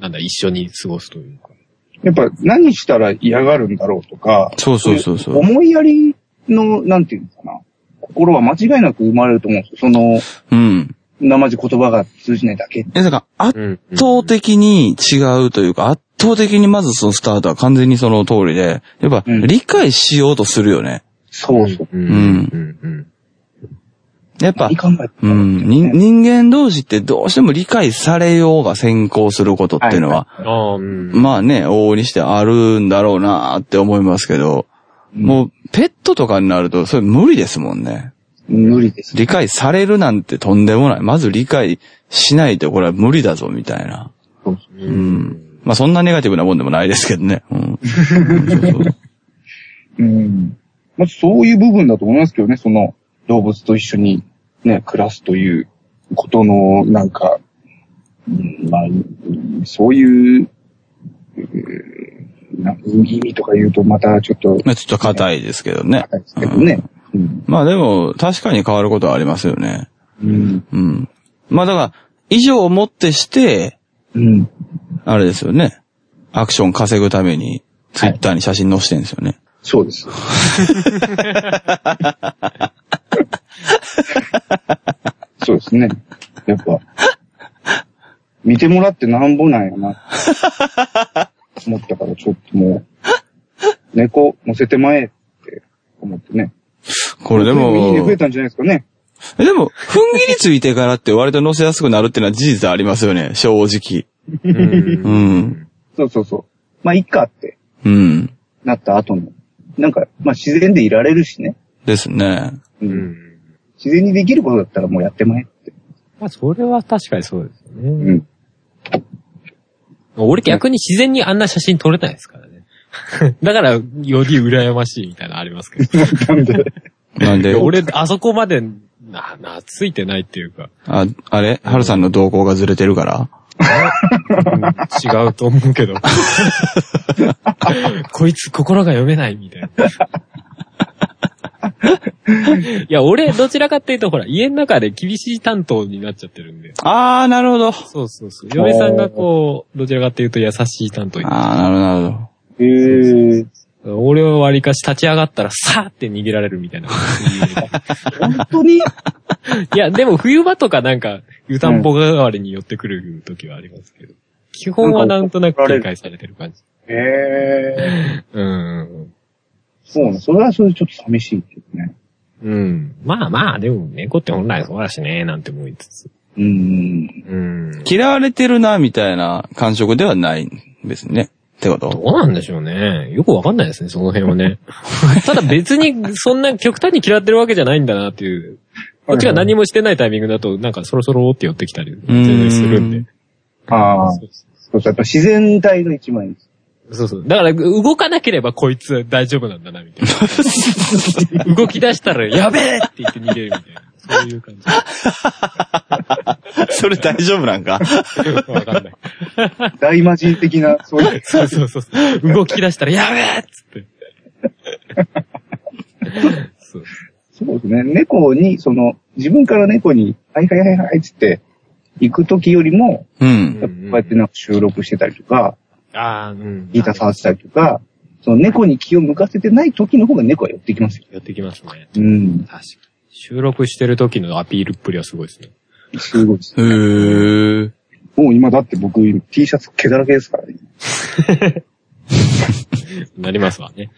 なんだ、一緒に過ごすというか。やっぱ何したら嫌がるんだろうとか、そうそうそうそう。思いやりの、なんていうのかな、心は間違いなく生まれると思うんですよ。その、うん。生地言葉が通じないだけ。え、だから、圧うん。倒的に違うというか、圧倒的にまずそのスタートは完全にその通りで、やっぱうん理解しようとするよね。そうそう。うん。うん。うん。やっぱうるん、人人間同士ってどうしても理解されようが先行することっていうのは。まあね、往々にしてあるんだろうなって思いますけど、もう、ペットとかになると、それ無理ですもんね。無理です。理解されるなんてとんでもない。まず理解しないとこれは無理だぞ、みたいな。そうそうん。まあそんなネガティブなもんでもないですけどね。うん。まあ、そういう部分だと思いますけどね、その、動物と一緒にね、暮らすということの、なんか、うんまあ、そういう、うーな意味とか言うとまたちょっと、まあちょっと硬いですけどね。硬いですけどね。うん。まあでも、確かに変わることはありますよね。うん。うん。まあだから、以上をもってして、うん。あれですよね。アクション稼ぐために、ツイッターに写真載せてるんですよね。そうです。そうですね。やっぱ、見てもらってなんぼなんやな。思ったからちょっともう、猫乗せてまえって思ってね。これでも、いいね増えたんじゃないですかね。えでも、踏ん切りついてからって割と乗せやすくなるっていうのは事実ありますよね、正直。うん。うん。そうそうそう。まあ、いっかってうん。なった後の。なんか、まあ、自然でいられるしね。ですね。う。うんん。自然にできることだったらもうやってまえって。まあ、それは確かにそうですようね。ん。俺逆に自然にあんな写真撮れないですからね。だから、より羨ましいみたいなのありますけど。なんで、なんで、俺、あそこまで、な、な、ついてないっていうか、あ、あれ？ハルさんの動向がずれてるから？うん違うと思うけど。こいつ心が読めないみたいな。いや、俺、どちらかっていうと、ほら、家の中で厳しい担当になっちゃってるんで。あー、なるほど。そうそうそう。嫁さんがこう、どちらかっていうと優しい担当に。あー、なるほど、なるほど。へえ。俺は割かし立ち上がったら、さーって逃げられるみたいな。本当に？いや、でも冬場とかなんか、湯たんぽ代わりに寄ってくる時はありますけど。基本はなんとなく警戒されてる感じ。へえ。うん。そうね。それはそれでちょっと寂しいけどね。うん。まあまあ、でも猫って本来そうだしね、なんて思いつつ。うん。うん。嫌われてるな、みたいな感触ではない、別にね。ってこと？どうなんでしょうね。よくわかんないですね、その辺はね。ただ別にそんな極端に嫌ってるわけじゃないんだなっていう。こっちが何もしてないタイミングだと、なんかそろそろって寄ってきたり、全然するんで。ああ。そうそう、やっぱ自然体の一枚です。そうそう。だから動かなければこいつ大丈夫なんだな、みたいな。動き出したら、やべえって言って逃げるみたいな。そういう感じ。それ大丈夫なんか？わかんない。大魔人的な、そういう。そうそうそう。動き出したら、やべえっつって。そう。そうですね。猫に、その、自分から猫に、はいはいはいはいっつって、行く時よりも、うん。やっぱこうやってなんか収録してたりとか、ああ、うん。ギター触ってたりとか、その猫に気を向かせてない時の方が猫は寄ってきますよ。やってきますね。うん。確かに。収録してる時のアピールっぷりはすごいですね。すごいです。へー。もう今だって僕 T シャツ毛だらけですからね。なりますわね。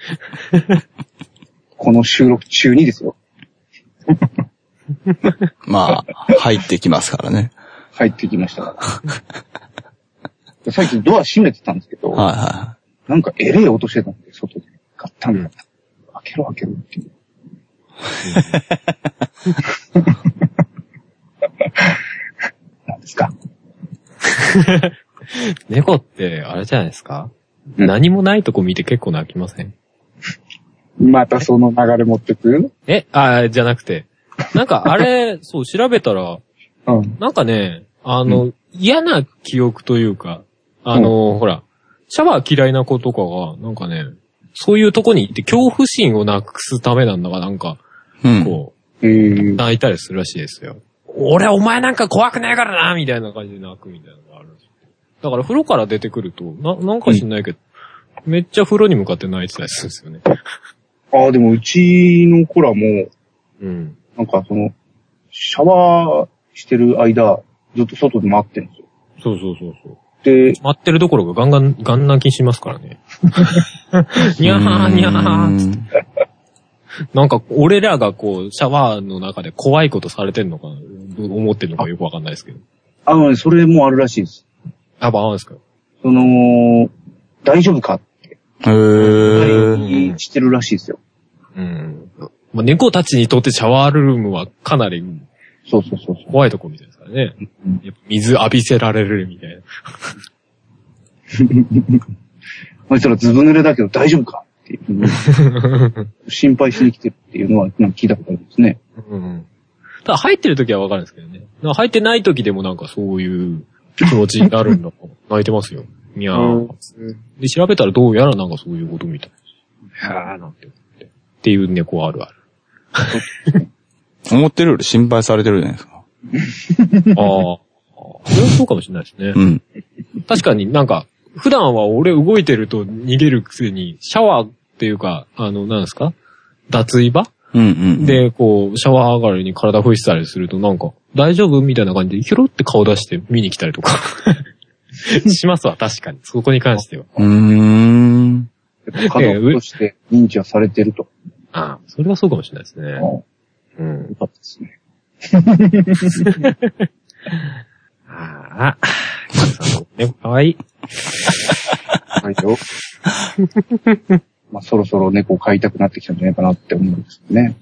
この収録中にですよ。まあ、入ってきますからね。入ってきましたから。最近ドア閉めてたんですけど、はいはなんかえれえ音してたんで、外で。ガッタンガッタン。開けろ開けろっていう。なんですか？猫って、あれじゃないですか、うん何もないとこ見て結構泣きません？またその流れ持ってくえあじゃなくて。なんかあれ、そう、調べたら、うん。なんかね、あの、嫌な記憶というか、あの、ほら、シャワー嫌いな子とかが、なんかね、そういうとこに行って恐怖心をなくすためなんだかなんか、い。うん。こえう、ー、泣いたりするらしいですよ。俺お前なんか怖くないからなみたいな感じで泣くみたいなのがあるんですよ。だから風呂から出てくると、な、なんか知んないけど、めっちゃ風呂に向かって泣いてたりするんですよね。ああ、でもうちの子らも、うん。なんかその、シャワーしてる間、ずっと外で待ってるんですよ。そうそうそうそう。で、待ってるどころかガンガン、ガン泣きしますからね。にゃーにゃーっつって。なんか、俺らがこう、シャワーの中で怖いことされてんのかな、思ってんのかよくわかんないですけど。あのね、それもあるらしいです。あ、ばあんですか？その、大丈夫かって、へー。してるらしいですよ。うん。まあ、猫たちにとってシャワールームはかなりそうそうそう。怖いとこみたいですね。うんやっぱ水浴びせられるみたいな。あいつらずぶ濡れだけど大丈夫か？っていう心配しに来てるっていうのはなんか聞いたことあるんですね。うん。ただ入ってる時はわかるんですけどね。入ってない時でもなんかそういう気持ちになるんだか。泣いてますよ。みゃー。で、調べたらどうやらなんかそういうことみたい。はーなんて思って。っていう猫あるある。思ってるより心配されてるじゃないですか。ああ。それはそうかもしれないですね。うん。確かになんか、普段は俺動いてると逃げるくせに、シャワーっていうか、あの、なんですか？脱衣場？うんうん。、で、こう、シャワー上がりに体拭いてたりするとなんか、大丈夫？みたいな感じで、ひょろって顔出して見に来たりとか。しますわ、確かに。そこに関しては。うーん。やっぱ家族として認知はされてると。ああ、それはそうかもしれないですね。ようん。かったですね。ああ、キムさんの猫かわいい。はいよ。まあそろそろ猫を飼いたくなってきたんじゃないかなって思うんですよね。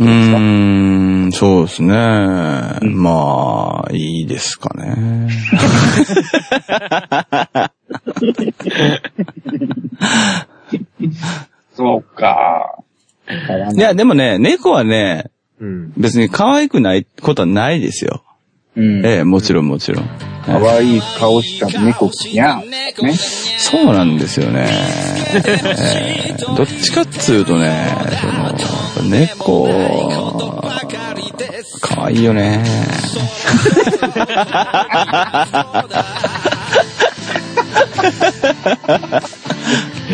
うーん、そうですね。うんまあ、いいですかね。そうか。いや、でもね、猫はね、うん。別に可愛くないことはないですよ。うん。ええ、もちろんもちろん。かわいい顔した猫にゃん。ね。そうなんですよね。ええどっちかっつうとね、その、ぱ猫、かわいいよね。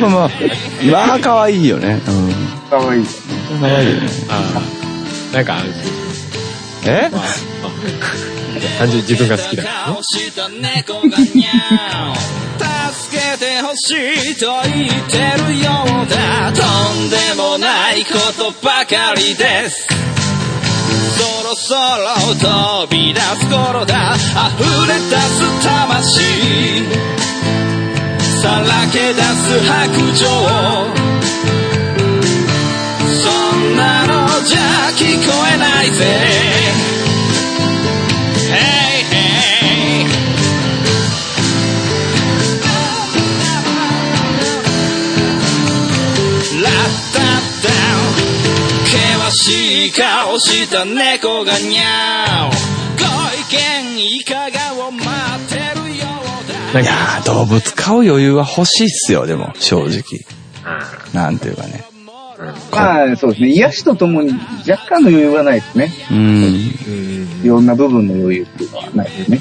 まあまあ、まあかわいいよね。うん。かわいい。かわいいよね。なんか、え？まあ、まあ単純に自分が好きだからね。助けてほしいと言ってるようだ。とんでもないことばかりです。そろそろ飛び出す頃だ。溢れ出す魂。さらけ出す白状。聞こえないぜ Hey, hey. ラッタッダウン険しい顔した猫がにゃおご意見いかがを待ってるようだいやー、動物飼う余裕は欲しいっすよ、でも、正直。なんていうかね。まあ、そうですね。癒しとともに若干の余裕はないですね。うん。うん。いろんな部分の余裕っていうのはないですね。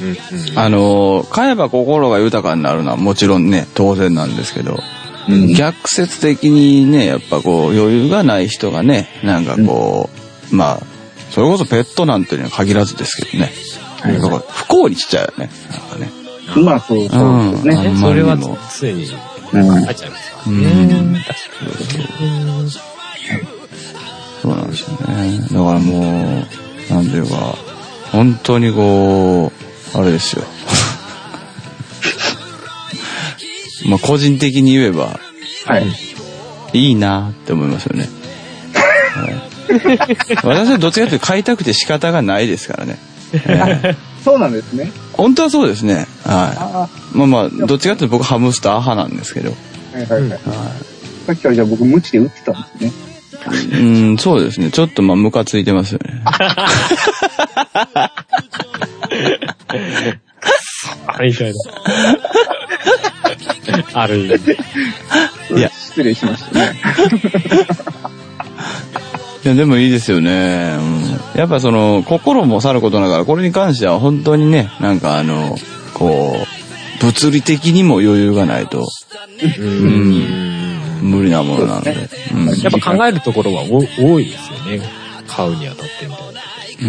あのー、飼えば心が豊かになるのはもちろんね、当然なんですけど、うん逆説的にね、やっぱこう、余裕がない人がね、なんかこう、まあ、それこそペットなんていうのは限らずですけどね。だから不幸にしちゃうよね。なんかね。まあ、そう、そうですね。あんそれはも常にうん入っちゃいますからうね。ん。確かに。そうなんですよね。だからもう、なんていうか、本当にこう、あれですよ。まあ個人的に言えば、はい。いいなって思いますよね。はい私はどっちかというと飼いたくて仕方がないですからね。え えそうなんですね。本当はそうですね。はあい。まあまあ、どっちかというと僕ハムスター派なんですけど。あ、はいはいはい。はさっきからじゃあ僕無知で打ってたんですね。い。うん、そうですね。ちょっとまあムカついてますよね。あ、みたいな。ある意味。いや失礼しましたね。いや、でもいいですよね。うん。やっぱその、心もさることながら、これに関しては本当にね、なんかあの、こう、物理的にも余裕がないとうん。無理なものなんで。うん。やっぱ考えるところはお多いですよね。買うにあたってみたいな。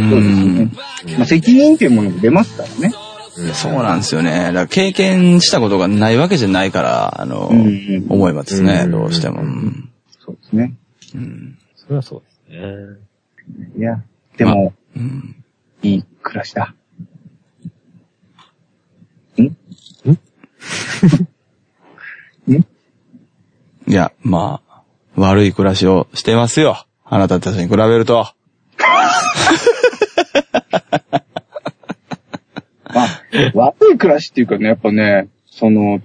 うそうですんね。まあ、責任っていうものも出ますからね。そうなんですよね。だから経験したことがないわけじゃないから、あの、うんうん思いますね、うんどうしても。うんそうですね。うんそれはそうですね。いや、でも、うんいい暮らしだ。いや、まあ、悪い暮らしをしてますよ。あなたたちに比べると。まあ、悪い暮らしっていうかね、やっぱね、その、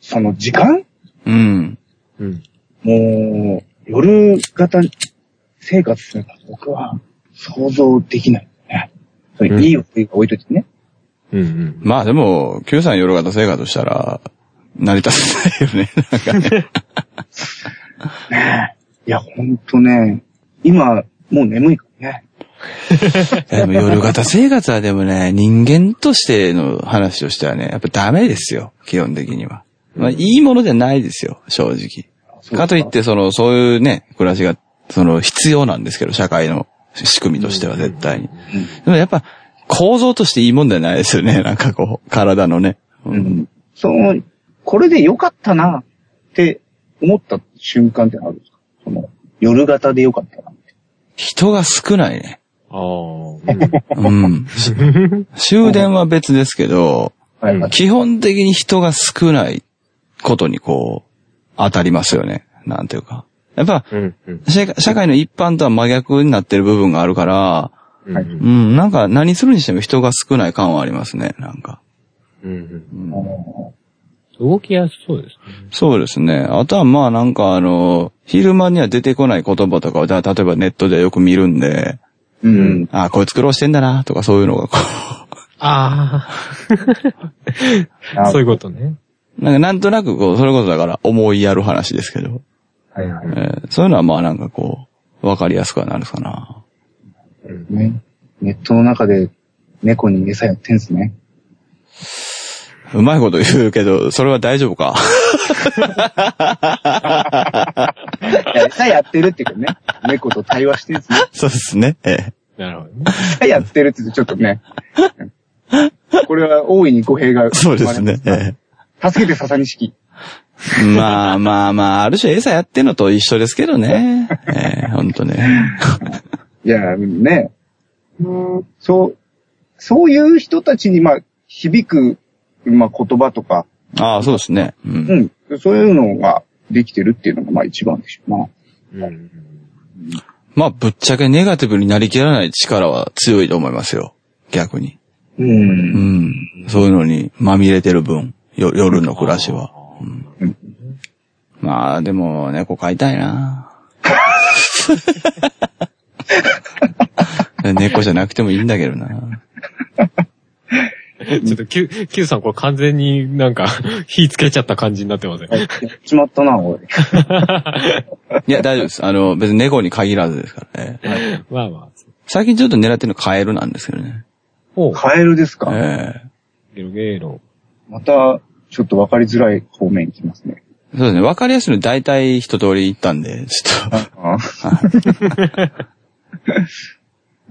その時間？うん。うん。もう、夜型生活するのが僕は想像できないね。それいい悪いが置いといてね。うんうん。まあでも、Q さん夜型生活したら、成り立たないよね。なんかね。ねえいや、ほんとね、今、もう眠いからね。でも夜型生活はでもね、人間としての話としてはね、やっぱダメですよ。基本的には。まあ、いいものじゃないですよ、正直。かといって、その、そういうね、暮らしが、その、必要なんですけど、社会の仕組みとしては絶対に。でもやっぱ、構造としていいもんじゃないですよね、なんかこう、体のね。う。ん。その、これで良かったなって思った瞬間ってあるんですか？その、夜型で良かったなって。人が少ないね。ああ。うん。終電は別ですけど。基本的に人が少ないことにこう、当たりますよね。なんていうか。やっぱ、うんうん。社会の一般とは真逆になってる部分があるから、うんはいうん、なんか何するにしても人が少ない感はありますね、なんか。うんうん動きやすそうですね。そうですね。あとはまあなんかあの、昼間には出てこない言葉とかを、じゃあ例えばネットでよく見るんで、うん。あこいつ苦労してんだな、とかそういうのがこああ。そういうことね。う、なんかなんとなくこう、それこそだから思いやる話ですけど、はいはい。えーそういうのはまあなんかこう、わかりやすくはなるかな。ね。ネットの中で猫に餌やってんすね。うまいこと言うけど、それは大丈夫か？餌やってるっていうかね。猫と対話してるんですね。そうですね。ええ。なるほどね。餌やってるって言うとちょっとね。これは大いに語弊がそうですね。え助けて笹錦。え。まあまあまあ、ある種餌やってんのと一緒ですけどね。ええ、ほんとね。いや、ね。そう、そういう人たちに、まあ、響く、まあ、言葉とか、ああ、そうですね。うんうん、そういうのができてるっていうのが、まあ、一番でしょうな。うん。まあ、ぶっちゃけネガティブになりきらない力は強いと思いますよ。逆に。う。うんん。そういうのにまみれてる分、よ夜の暮らしは。うんまあ、でも、猫飼いたいな 猫じゃなくてもいいんだけどな。ちょっと、Q、Q さんこれ完全になんか、火つけちゃった感じになってません？やっちまったな、おい。いや、大丈夫です。あの、別に猫に限らずですからね。まあまあ。最近ちょっと狙ってるのカエルなんですけどね。おう、カエルですか、えゲロゲロ。また、ちょっとわかりづらい方面に来ますね。えそうですね。わかりやすいの大体一通り言ったんで、ちょっと。あ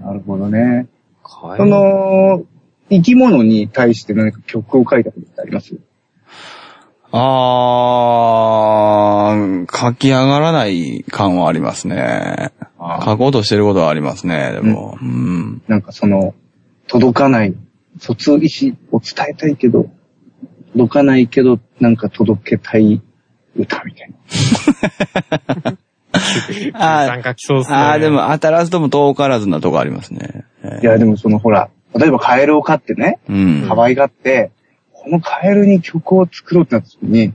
なるほどね。その、生き物に対して何か曲を書いたことってあります？あー、書き上がらない感はありますね。書こうとしてることはありますね、でも。うん。なんかその、届かない、卒意思を伝えたいけど、届かないけど、なんか届けたい歌みたいな。あなんか来そうっすね。あー、でも当たらずとも遠からずなとこありますね。えいや、でもそのほら、例えばカエルを飼ってね、うん。可愛がって、このカエルに曲を作ろうってなった時に、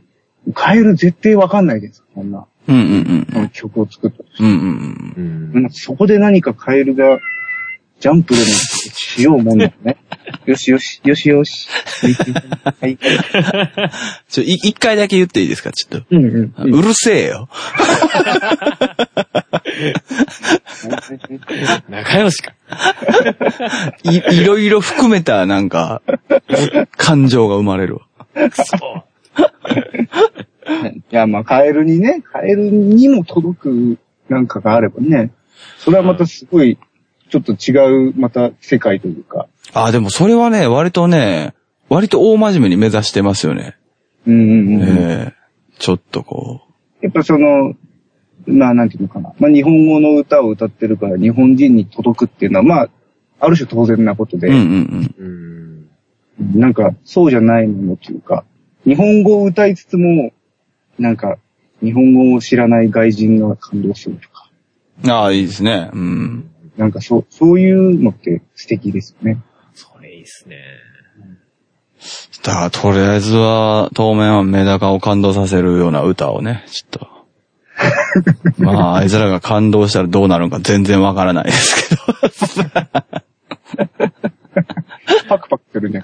カエル絶対わかんないです。こんな、うんうんこの曲を作ったとしてうん。うんうんうん。なんかそこで何かカエルが、ジャンプでもしようもんだよね。よしよし、よしよし。はい。ちょ、い一回だけ言っていいですか、ちょっと。うんうん。うるせえよ。仲良しか。い、いろいろ含めた、なんか、感情が生まれるわ。くそ。いや、まあ、カエルにね、カエルにも届くなんかがあればね、それはまたすごい、ちょっと違う、また世界というか。あ、でもそれはね、割とね、割と大真面目に目指してますよね。うんうんうん。ええちょっとこやっぱその、まあ、なんていうのかな。まあ、日本語の歌を歌ってるから日本人に届くっていうのは、まあ、ある種当然なことう。で、うんうんうん。なんか、そうじゃないものっていうか、日本語を歌いつつも、なんか、日本語を知らない外人が感動するとか、うん。ああ、いいですね。うん。なんかそう、そういうのって素敵ですよね。それいいっすね。だから、とりあえずは、当面はメダカを感動させるような歌をね、ちょっと。まあ、あいつらが感動したらどうなるのか全然わからないですけど。パクパクするね。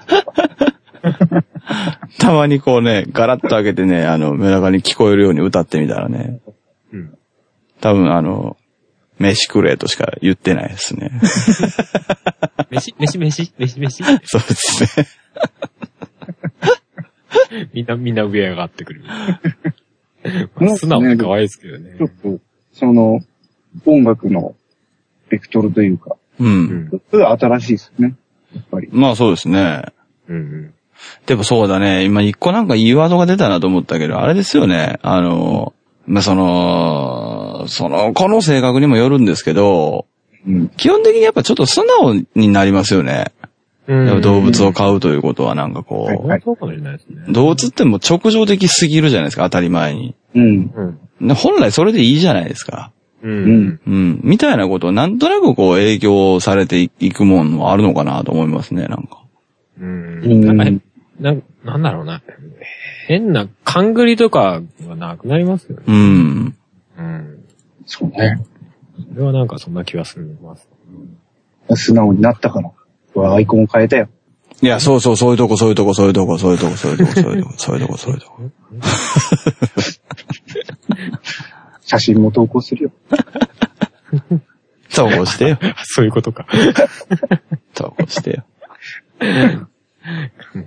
たまにこうね、ガラッと開けてね、あの、メダカに聞こえるように歌ってみたらね、うん。多分あの、飯くれとしか言ってないですね。飯、飯、飯、飯、飯？そうですね。みんな、みんな上上がってくる。まあ素直で可愛いですけどねちょ。っと、その、音楽のベクトルというか、う。うんん。それは新しいですよね。やっぱり。まあそうですね。うん。でもそうだね、今一個なんかいいワードが出たなと思ったけど、あれですよね。あの、まあその、その、この性格にもよるんですけど、うん。基本的にやっぱちょっと素直になりますよね。動物を飼うということはなんかこう。動物ってもう直情的すぎるじゃないですか、当たり前に。うん。本来それでいいじゃないですか。ううんん。うん。みたいなことをなんとなくこう影響されていくもんもあるのかなと思いますね、なんか。うん。うんなんか、なんなんだろうな。変な、勘繰りとかがなくなりますよね。うん。うん。そうね。それはなんかそんな気がするます。素直になったから。うわアイコンを変えたよ。いや、そうそう、そういうとこ、そういうとこ、そういうとこ、そういうとこ、そういうとこ、そういうとこ、そういうとこ、そういうとこ。写真も投稿するよ。投稿してよ。そういうことか。投稿してよ。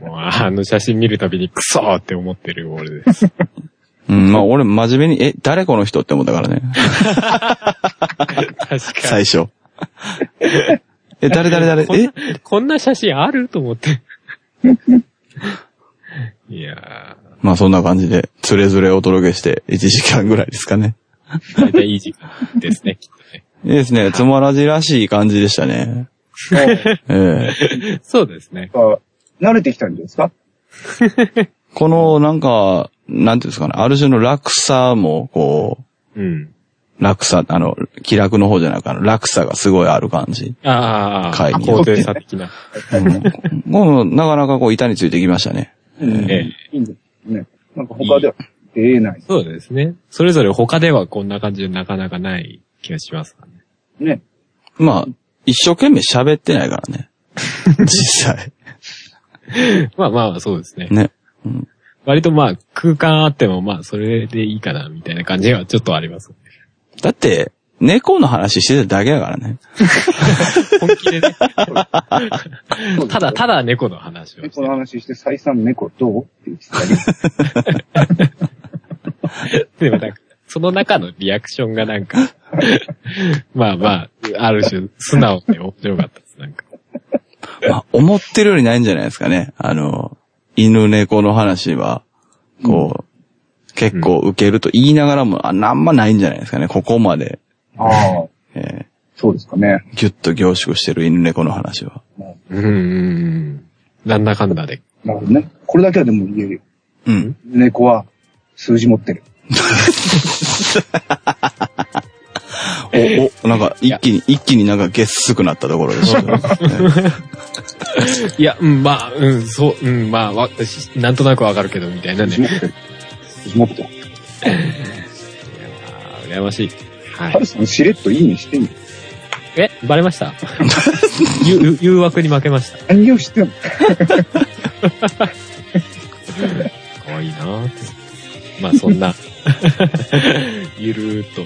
もう、あの写真見るたびにクソーって思ってる俺です。うん、まあ俺真面目に、え、誰この人って思ったからね。確かに。最初。え、誰誰誰？えこんなこんな写真ある？と思って。いやまあそんな感じで、つれづれお届けして、1時間ぐらいですかね。ー、だいたい時間ですね、きっとね。いいですね。つまらじらしい感じでしたね。ええそうですね。あ慣れてきたんですか？この、なんか、なんていうんですかね、ある種の落差も、こうん。う、落差、あの、気楽の方じゃなくあの、落差がすごいある感じ。ああ、会に高低差的な。うん、こうなかなかこう、板についてきましたね。うんえいいんですね。なんか他では出えない。そうですね。それぞれ他ではこんな感じでなかなかない気がしますね。ね。まあ、一生懸命喋ってないからね。実際。まあまあ、そうですね。ね。割とまあ、空間あってもまあ、それでいいかな、みたいな感じがちょっとあります。だって、猫の話してただけだからね。本気でね。ただ、ただ猫の話をして猫の話して、再三猫どうって言ってただけ。でもなんか、その中のリアクションがなんか、まあまあ、ある種、素直で面白かったです。なんか。まあ、思ってるよりないんじゃないですかね。あの、犬猫の話は、こう、結構受けると言いながらも、あ、なんまないんじゃないですかね。ここまで、ああ、えそうですかね。ー、ぎゅっと凝縮してる犬猫の話は。うんうんうん。なんだかんだで。なるほどね。これだけはでも言えるよ。うん。猫は数字持ってる。お、お、なんか、一気に、一気になんかげっすくなったところでし。いや、うん、まあ、うん、そう、うん、まあ、わなんとなくわかるけど、みたいなね。いや数字持ってる。数字持ってる。ー羨ましい。はハルさんしれっといいねしてんの。え、バレました？ゆゆ誘惑に負けました？何をしてんの？かわいいなぁって。まあ、そんな、ゆるーっと、え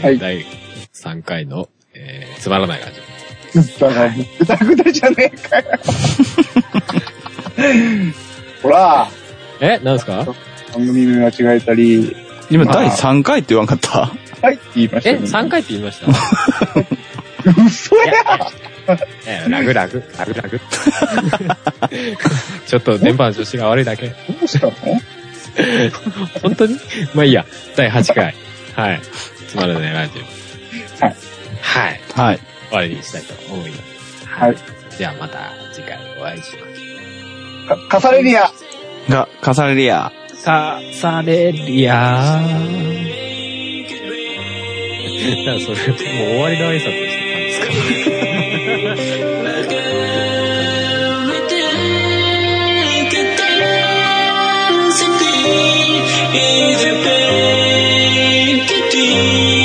ーはい第3回の、えーつまらない感じ。だから、ぐだぐだじゃねえかよ。ほら、え、なんですか？番組名間違えたり、今、第3回って言わんかった？はいって言いましたね。3回って言いました？嘘やえラグラグ、ラグラグ。ちょっと電波の調子が悪いだけ。どうしたの？本当に？まあいいや。第8回。はい。つまらないラジオ。はい。はい。はい。終わりにしたいと思います。はい。じゃあまた次回お会いしまかカサレリアが、カサレリア。す。か、されりゃー。だからそれ、もう終わりの挨拶してたんですか？